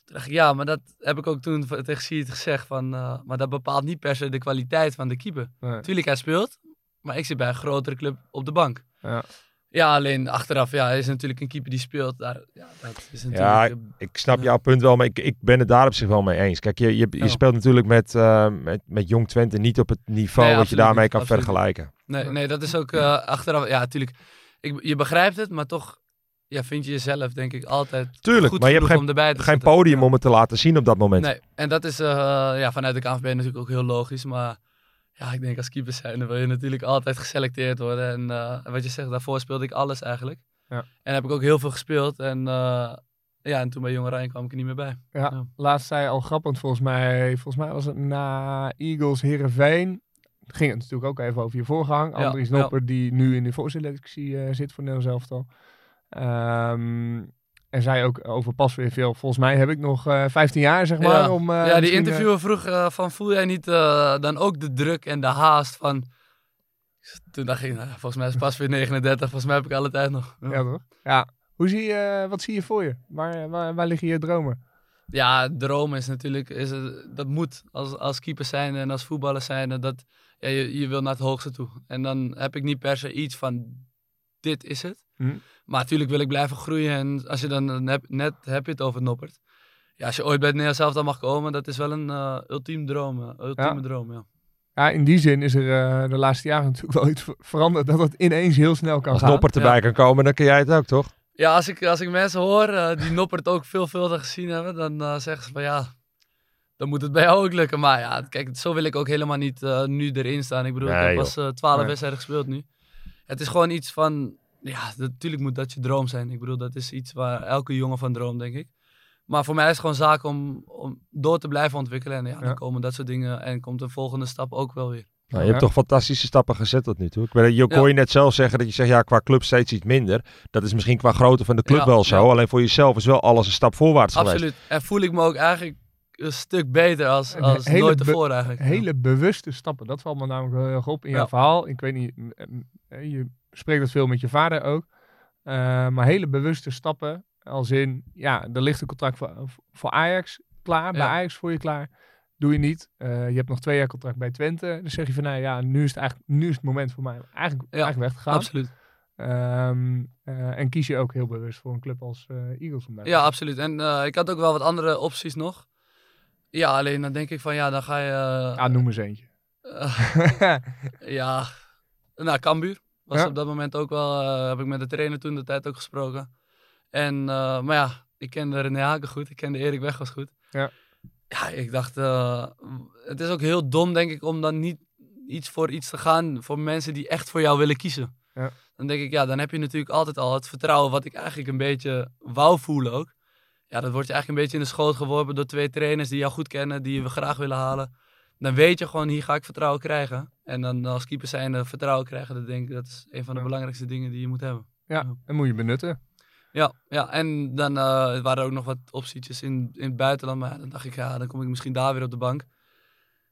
Toen dacht ik, ja, maar dat heb ik ook toen tegen Siert gezegd. Van, eh, maar dat bepaalt niet per se de kwaliteit van de keeper. Nee. Tuurlijk, hij speelt, maar ik zit bij een grotere club op de bank. Ja. Ja, alleen achteraf, ja, hij is natuurlijk een keeper die speelt. Daar, ja, dat is natuurlijk... Ja, Ik snap Ja. jouw punt wel, maar ik, ik ben het daar op zich wel mee eens. Kijk, je, je, je Ja. speelt natuurlijk met, eh, met, met Jong Twente niet op het niveau Nee, wat je daarmee niet, kan absoluut vergelijken. nee, nee, dat is ook eh, achteraf... Ja, natuurlijk, ik, je begrijpt het, maar toch ja, vind je jezelf, denk ik, altijd Tuurlijk, goed maar je hebt geen, om erbij te geen podium om het te laten zien op dat moment. Nee, en dat is eh, ja, vanuit de KNVB natuurlijk ook heel logisch. Maar ja, ik denk als keeper zijn, wil je natuurlijk altijd geselecteerd worden. En eh, wat je zegt, daarvoor speelde ik alles eigenlijk. Ja. En heb ik ook heel veel gespeeld. En, eh, ja, en toen bij Jong Oranje kwam ik er niet meer bij. Ja, Ja. laatst zei al grappig volgens mij. Volgens mij was het na Eagles Herenveen. Ging het natuurlijk ook even over je voorgang. Andries ja. Nopper, die nu in de voorselectie eh, zit voor Nederland elftal. Ehm en zei ook over pas weer veel. Volgens mij heb ik nog eh 15 jaar, zeg maar. ja. Om, eh, ja, die eh, interviewer vroeg eh, van, voel jij niet eh, dan ook de druk en de haast van... Toen dacht ik, nou, volgens mij is pas weer <laughs> 39, volgens mij heb ik alle tijd nog. Ja. ja, toch? Ja. Hoe zie je, wat zie je voor je? Waar, waar, waar liggen je dromen? Ja, dromen is natuurlijk, is, het- dat moet als, als keeper zijn en als voetballer zijn. Dat, ja, je, je wil naar het hoogste toe. En dan heb ik niet per se iets van, dit is het. Hm. Maar natuurlijk wil ik blijven groeien. En als je dan, dan heb, net heb je het over Noppert. Ja, als je ooit bij het Nederlands elftal mag komen, dat is wel een eh ultiem droom. eh, ultieme Ja. droom, ja. Ja, in die zin is er eh, de laatste jaren natuurlijk wel iets ver- veranderd. Dat het ineens heel snel kan Als gaan. Noppert erbij Ja. kan komen, dan kun jij het ook, toch? Ja, als ik, als ik mensen hoor die Noppert ook veelvuldig gezien hebben, dan zeggen ze van ja, dan moet het bij jou ook lukken. Maar ja, kijk, zo wil ik ook helemaal niet eh, nu erin staan. Ik bedoel, ik heb pas twaalf Nee. wedstrijden gespeeld nu. Het is gewoon iets van, ja, natuurlijk moet dat je droom zijn. Ik bedoel, dat is iets waar elke jongen van droomt, denk ik. Maar voor mij is het gewoon zaak om, om door te blijven ontwikkelen. En ja, dan Ja. komen dat soort dingen en komt een volgende stap ook wel weer. Nou, je hebt Ja. toch fantastische stappen gezet tot nu toe. Ik je kon je net zelf zeggen dat je zegt, ja, qua club steeds iets minder. Dat is misschien qua grootte van de club Ja, wel zo. ja. Alleen voor jezelf is wel alles een stap voorwaarts geweest. Absoluut. En voel ik me ook eigenlijk een stuk beter als, als hele nooit tevoren eigenlijk. Hele bewuste stappen. Dat valt me namelijk heel erg op in jouw Ja. verhaal. Ik weet niet, mm, mm, eh, je spreekt dat veel met je vader ook. Eh, maar hele bewuste stappen. Als in, ja, er ligt een contract voor, voor Ajax klaar. Bij Ja. Ajax voor je klaar. Doe je niet. Eh, je hebt nog twee jaar contract bij Twente. Dan zeg je van, nou ja, nu is het eigenlijk nu is het moment voor mij om eigenlijk, eigenlijk weg te gaan. Absoluut. Ehm, eh, en kies je ook heel bewust voor een club als eh, Eagles. te Ja, absoluut. En eh, ik had ook wel wat andere opties nog. Ja, alleen dan denk ik van ja, dan ga je. Ah, noem eens eentje. eh, <laughs> ja, nou, Cambuur was Ja. op dat moment ook wel. eh, heb ik met de trainer toen de tijd ook gesproken. En, eh, maar ja, ik kende René Haken goed. Ik kende Erik Weghorst goed. Ja. Ja, ik dacht, het is ook heel dom, denk ik, om dan niet iets voor iets te gaan voor mensen die echt voor jou willen kiezen. Ja. Dan denk ik, ja, dan heb je natuurlijk altijd al het vertrouwen wat ik eigenlijk een beetje wou voelen ook. Ja, dat wordt je eigenlijk een beetje in de schoot geworpen door twee trainers die jou goed kennen, die we graag willen halen. Dan weet je gewoon, hier ga ik vertrouwen krijgen. En dan als keeper zijnde vertrouwen krijgen, dat denk ik, dat is een van de Ja. belangrijkste dingen die je moet hebben. Ja, en moet je benutten. Ja, ja en dan eh, waren er ook nog wat optietjes in, in het buitenland. Maar dan dacht ik, ja, dan kom ik misschien daar weer op de bank.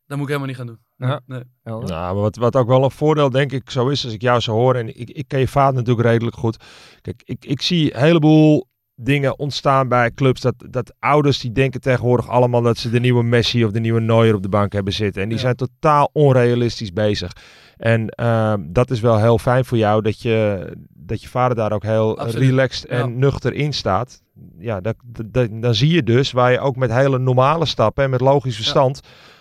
Dat moet ik helemaal niet gaan doen. Ja. Nee. Nou, maar wat, wat ook wel een voordeel denk ik zo is, als ik jou zo hoor, en ik, ik ken je vader natuurlijk redelijk goed. Kijk, ik, ik zie een heleboel dingen ontstaan bij clubs, dat, dat ouders die denken tegenwoordig allemaal dat ze de nieuwe Messi of de nieuwe Neuer op de bank hebben zitten. En die Ja. zijn totaal onrealistisch bezig. En ehm, dat is wel heel fijn voor jou, dat je, dat je vader daar ook heel Absoluut. relaxed en Ja. nuchter in staat. Ja, dat, dat, dan zie je dus waar je ook met hele normale stappen en met logisch verstand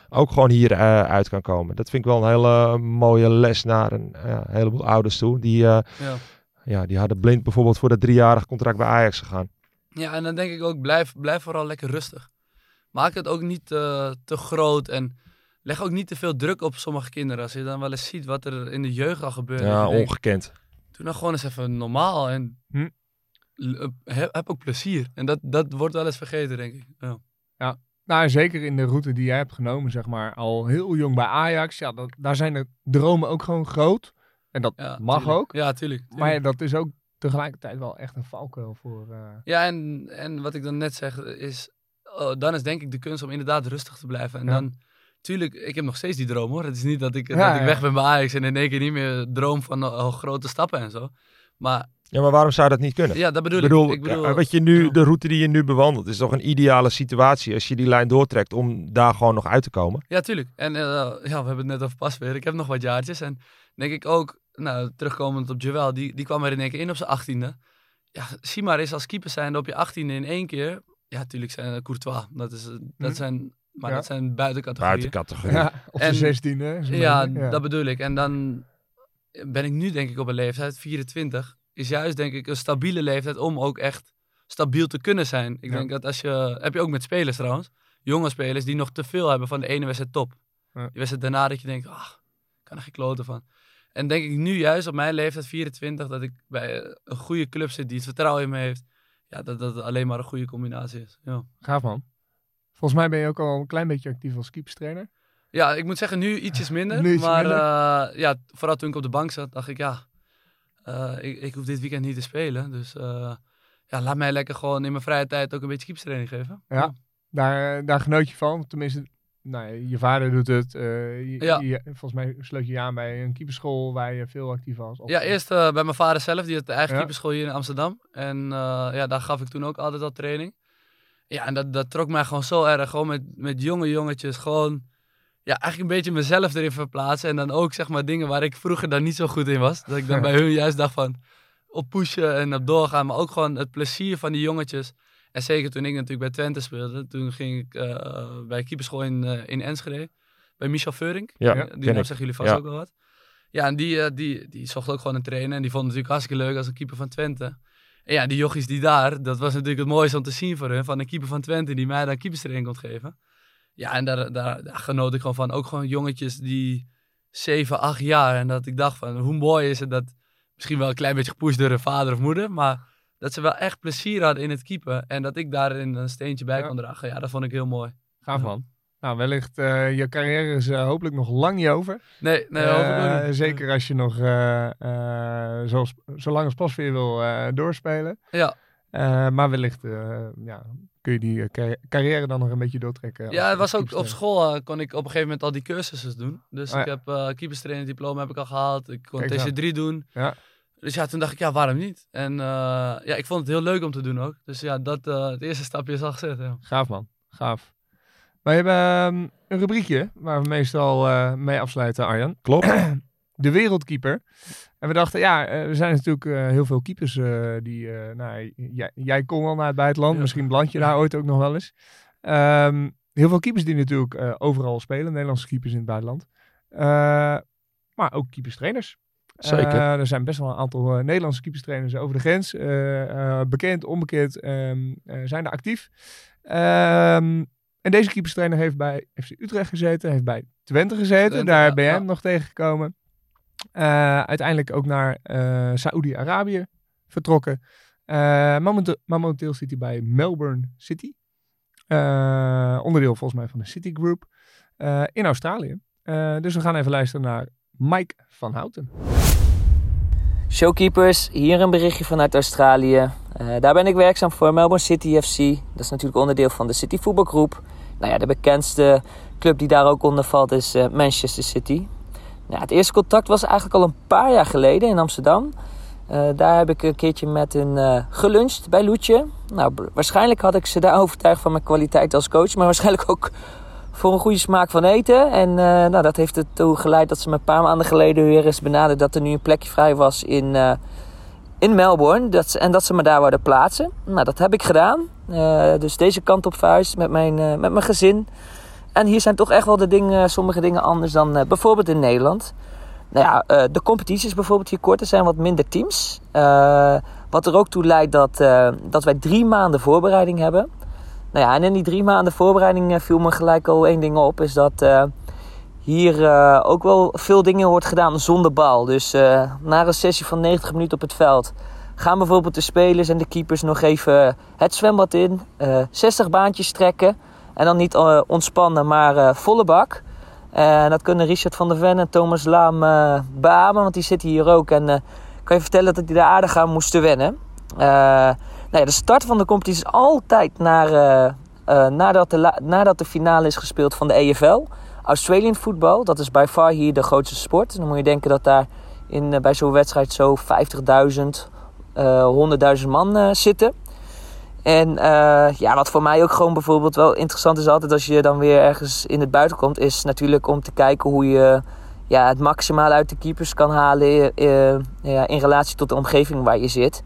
ook gewoon hier eh, uit kan komen. Dat vind ik wel een hele mooie les naar een ja, heleboel ouders toe. Die, eh, Ja. ja, die hadden blind bijvoorbeeld voor dat driejarig contract bij Ajax gegaan. ja, en dan denk ik ook, blijf, blijf vooral lekker rustig. Maak het ook niet eh, te groot en leg ook niet te veel druk op sommige kinderen. Als je dan wel eens ziet wat er in de jeugd al gebeurt. Ja, denkt, ongekend. Doe nou gewoon eens even normaal en Hm. eh, heb, heb ook plezier. En dat, dat wordt wel eens vergeten, denk ik. Ja. Nou, zeker in de route die jij hebt genomen, zeg maar, al heel jong bij Ajax. Ja, dat, daar zijn de dromen ook gewoon groot. En dat Ja, mag tuurlijk. ook. Ja, tuurlijk. Maar dat is ook tegelijkertijd wel echt een valkuil voor... eh, Ja, en, en wat ik dan net zeg is, oh, dan is denk ik de kunst om inderdaad rustig te blijven. En Ja. dan, tuurlijk, ik heb nog steeds die droom hoor. Het is niet dat ik, Ja, dat ik weg ben bij Ajax en in één keer niet meer droom van oh, grote stappen en zo. Maar Ja, maar waarom zou dat niet kunnen? ja, dat bedoel ik ik. bedoel, ik bedoel ja, wat je nu, ja. de route die je nu bewandelt, is toch een ideale situatie als je die lijn doortrekt om daar gewoon nog uit te komen. Ja, tuurlijk. En eh, ja, we hebben het net over pas weer. Ik heb nog wat jaartjes. En denk ik ook, nou, terugkomend op Joel, die, die kwam er in één keer in op zijn achttiende. Ja, zie maar eens als keeper zijnde op je achttiende in één keer. Ja, tuurlijk zijn uh, Courtois. Dat, is, dat Hm. zijn, maar Ja. dat zijn buitencategorieën. Buitencategorie. ja, op En- de zestiende. Ja, dat bedoel ik. En dan ben ik nu denk ik op een leeftijd, 24, is juist denk ik een stabiele leeftijd om ook echt stabiel te kunnen zijn. Ik Ja. denk dat als je, heb je ook met spelers trouwens, jonge spelers die nog te veel hebben van de ene wedstrijd top. Ja. Die wedstrijd daarna dat je denkt, ah, ik kan er geen kloten van. En denk ik nu juist op mijn leeftijd, 24, dat ik bij eh, een goede club zit die het vertrouwen in me heeft. Ja, dat dat alleen maar een goede combinatie is. Ja. Gaaf man. Volgens mij ben je ook al een klein beetje actief als keeperstrainer. Ja, ik moet zeggen, nu ietsjes <laughs> minder. Nu maar minder. eh, ja, vooral toen ik op de bank zat, dacht ik, ja, eh, ik, ik hoef dit weekend niet te spelen. Dus ja, laat mij lekker gewoon in mijn vrije tijd ook een beetje keepstraining geven. Ja. Daar, daar genoot je van. Tenminste, nou, ja, je vader doet het. eh, je- Ja. je- volgens mij sloot je je aan bij een keeperschool waar je veel actief was. Of- Ja, eerst eh, bij mijn vader zelf, die had de eigen Ja. keeperschool hier in Amsterdam. En eh, ja, daar gaf ik toen ook altijd al training. Ja, en dat, dat trok mij gewoon zo erg. Gewoon met, met jonge jongetjes. Gewoon, ja, eigenlijk een beetje mezelf erin verplaatsen. En dan ook, zeg maar, dingen waar ik vroeger dan niet zo goed in was. Dat ik dan <laughs> bij hun juist dacht van, op pushen en op doorgaan. Maar ook gewoon het plezier van die jongetjes. En zeker toen ik natuurlijk bij Twente speelde. Toen ging ik uh, bij keeperschool in, uh, in Enschede. Bij Michel Veurink. Ja, die naam zeggen jullie vast Ja. ook wel wat. Ja, en die, eh, die, die zocht ook gewoon een trainer. En die vond het natuurlijk hartstikke leuk als een keeper van Twente. En ja, die jochies die daar, dat was natuurlijk het mooiste om te zien voor hun. Van een keeper van Twente die mij dan keeperstraining kon geven. Ja, en daar, daar, daar genoot ik gewoon van. Ook gewoon jongetjes die 7, 8 jaar. En dat ik dacht van, hoe mooi is het dat... Misschien wel een klein beetje gepusht door hun vader of moeder. Maar dat ze wel echt plezier hadden in het keepen. En dat ik daarin een steentje bij Ja. kon dragen. Ja, dat vond ik heel mooi. Gaaf man. Nou, wellicht eh, je carrière is eh, hopelijk nog lang niet over. Nee, nee, niet. zeker als je nog zoals, zo lang als Pasveer wil doorspelen. Ja. Maar wellicht ja, kun je die carri- carrière dan nog een beetje doortrekken. Ja, het was ook op school kon ik op een gegeven moment al die cursussen doen. Dus Oh, ik heb eh keeperstrainer diploma heb ik al gehaald. Ik kon Kijk eens aan. TC3 doen. Ja. Dus ja, toen dacht ik, ja, waarom niet? En eh, ja, ik vond het heel leuk om te doen ook. Dus ja, dat, eh, het eerste stapje is al gezet. Ja. Gaaf man, gaaf. Wij hebben ehm, een rubriekje waar we meestal eh, mee afsluiten, Arjan. Klopt. <clears throat> De wereldkeeper. En we dachten, ja, er zijn natuurlijk eh, heel veel keepers eh, die... eh, nou, jij, jij kon wel naar het buitenland, Ja. misschien beland je <laughs> daar ooit ook nog wel eens. Ehm, heel veel keepers die natuurlijk eh, overal spelen, Nederlandse keepers in het buitenland. Eh, maar ook keeperstrainers. Zeker. Eh, er zijn best wel een aantal eh, Nederlandse keeperstrainers over de grens. eh, eh, bekend, onbekend, ehm, eh, zijn er actief. Ehm, en deze keeperstrainer heeft bij FC Utrecht gezeten, heeft bij Twente gezeten. Twente, Daar ja, ben jij ja. hem nog tegengekomen. Eh, uiteindelijk ook naar eh Saoedi-Arabië vertrokken. Eh, momenteel, momenteel zit hij bij Melbourne City. Eh, onderdeel volgens mij van de City Group. eh, in Australië. Eh, dus we gaan even luisteren naar Mike van Houten. Showkeepers, hier een berichtje vanuit Australië. Eh, daar ben ik werkzaam voor Melbourne City FC. Dat is natuurlijk onderdeel van de City voetbalgroep. Nou ja, de bekendste club die daar ook onder valt is eh, Manchester City. Nou, het eerste contact was eigenlijk al een paar jaar geleden in Amsterdam. Eh, daar heb ik een keertje met hen geluncht bij Loetje. Nou, waarschijnlijk had ik ze daar <laughs> overtuigd van mijn kwaliteit als coach. Maar waarschijnlijk ook voor een goede smaak van eten. En eh, nou, dat heeft ertoe geleid dat ze me een paar maanden geleden weer eens benaderd dat er nu een plekje vrij was in, eh, in Melbourne. Dat ze, en dat ze me daar wilden plaatsen. Nou, dat heb ik gedaan. Eh, dus deze kant op verhuisd met mijn, met mijn gezin. En hier zijn toch echt wel de dingen, sommige dingen anders dan bijvoorbeeld in Nederland. Nou ja, de competities bijvoorbeeld hier kort. Er zijn wat minder teams. Wat er ook toe leidt dat, dat wij drie maanden voorbereiding hebben. Nou ja, en in die drie maanden voorbereiding eh, viel me gelijk al één ding op. Is dat eh, hier eh, ook wel veel dingen wordt gedaan zonder bal. Dus na een sessie van 90 minuten op het veld... gaan bijvoorbeeld de spelers en de keepers nog even het zwembad in. eh 60 baantjes trekken. En dan niet ontspannen, maar volle bak. En dat kunnen Richard van der Ven en Thomas Laam beamen, want die zitten hier ook. En eh, kan je vertellen dat die daar aardig aan moesten wennen. Nou ja, de start van de competitie is altijd naar, eh, eh, nadat, de nadat de finale is gespeeld van de EFL. Australian football, dat is bij far hier de grootste sport. Dan moet je denken dat daar in, eh, bij zo'n wedstrijd zo 50.000, eh 100.000 man zitten. En ja, wat voor mij ook gewoon bijvoorbeeld wel interessant is altijd als je dan weer ergens in het buiten komt, is natuurlijk om te kijken hoe je ja, het maximale uit de keepers kan halen in relatie tot de omgeving waar je zit.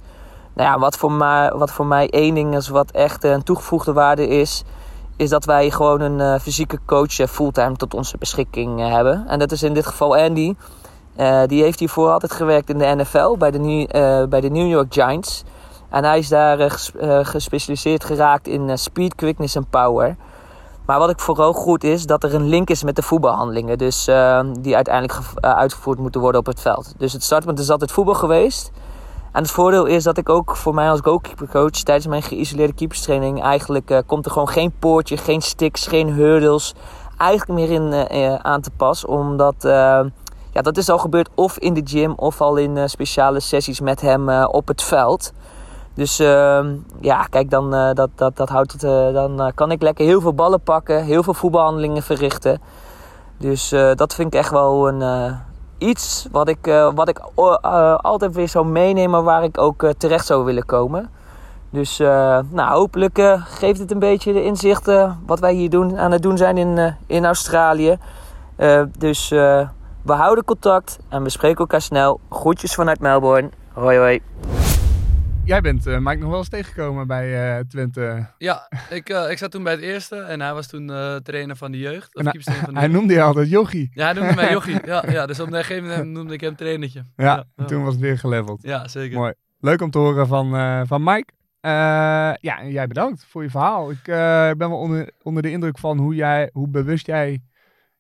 Nou ja, wat voor mij, wat voor mij één ding is wat echt een toegevoegde waarde is, is dat wij gewoon een eh, fysieke coach eh, fulltime tot onze beschikking eh, hebben. En dat is in dit geval Andy. Eh, die heeft hiervoor altijd gewerkt in de NFL bij de, New- eh, bij de New York Giants. En hij is daar eh, ges- eh, gespecialiseerd geraakt in eh, speed, quickness en power. Maar wat ik vooral goed is, dat er een link is met de voetbalhandelingen. Dus eh, die uiteindelijk gev- eh, uitgevoerd moeten worden op het veld. Dus het startpunt is altijd voetbal geweest. En het voordeel is dat ik ook voor mij als goalkeepercoach tijdens mijn geïsoleerde keeperstraining eigenlijk eh, komt er gewoon geen poortje, geen sticks, geen hurdles eigenlijk meer in eh, eh, aan te pas. Omdat ja, dat is al gebeurd of in de gym of al in speciale sessies met hem op het veld. Dus ehm, ja, kijk, dan, dat, dat, dat houdt het, dan kan ik lekker heel veel ballen pakken, heel veel voetbalhandelingen verrichten. Dus dat vind ik echt wel een, iets wat ik, eh, wat ik eh, altijd weer zou meenemen waar ik ook eh, terecht zou willen komen. Dus nou, hopelijk geeft het een beetje de inzichten wat wij hier doen, aan het doen zijn in, in Australië. dus we houden contact en we spreken elkaar snel. Groetjes vanuit Melbourne. Hoi hoi. Jij bent Mike nog wel eens tegengekomen bij Twente. Ja, ik, ik zat toen bij het eerste en hij was toen trainer van de jeugd. Of hij, van de hij noemde je altijd jochie. Ja, hij noemde mij <laughs> jochie. Ja, ja, dus op een gegeven moment noemde ik hem trainertje. Ja, ja, en toen was het weer geleveld. Ja, zeker. Mooi. Leuk om te horen van, van Mike. Uh, ja, en jij bedankt voor je verhaal. Ik uh, ben wel onder, onder de indruk van hoe, jij, hoe bewust jij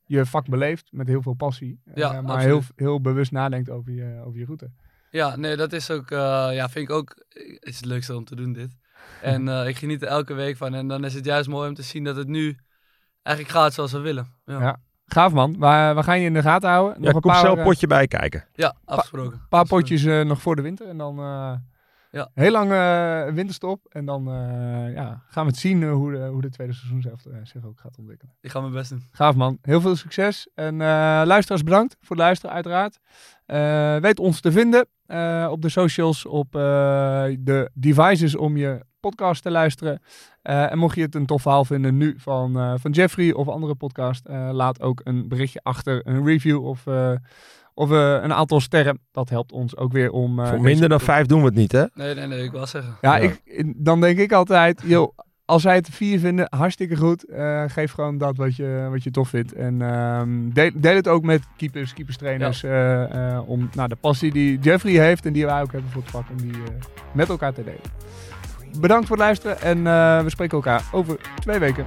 je vak beleeft. Met heel veel passie. Ja, uh, maar heel, heel bewust nadenkt over je, over je route. Ja, nee, dat is ook, ja, vind ik ook is het leukste om te doen dit. <laughs> En ik geniet er elke week van. En dan is het juist mooi om te zien dat het nu eigenlijk gaat zoals we willen. Ja. ja. Gaaf man. We, we gaan je in de gaten houden. Nog ja, een paar, zelf potje bij kijken. Ja, afgesproken. Een paar potjes nog voor de winter. En dan ja. Heel lang uh, winterstop. En dan uh, ja, gaan we het zien uh, hoe, de, hoe de tweede seizoen zelf, zich ook gaat ontwikkelen. Ik ga mijn best doen. Gaaf man. Heel veel succes. En luisteraars bedankt voor het luisteren uiteraard. Weet ons te vinden op de socials, op de devices om je podcast te luisteren. en mocht je het een tof verhaal vinden nu van, van Jeffrey of andere podcast, laat ook een berichtje achter, een review of of uh, een aantal sterren. Dat helpt ons ook weer om... Uh, Voor minder dan vijf doen we het niet, hè? Nee, nee, nee, ik wil zeggen. Ja, Ik, dan denk ik altijd, joh, als zij het vier vinden, hartstikke goed. Eh, geef gewoon dat wat je, wat je tof vindt. En ehm, deel, deel, het ook met keepers, keepers trainers. Eh, eh, om nou, de passie die Jeffrey heeft en die wij ook hebben voor het vak, om die met elkaar te delen. Bedankt voor het luisteren en we spreken elkaar over twee weken.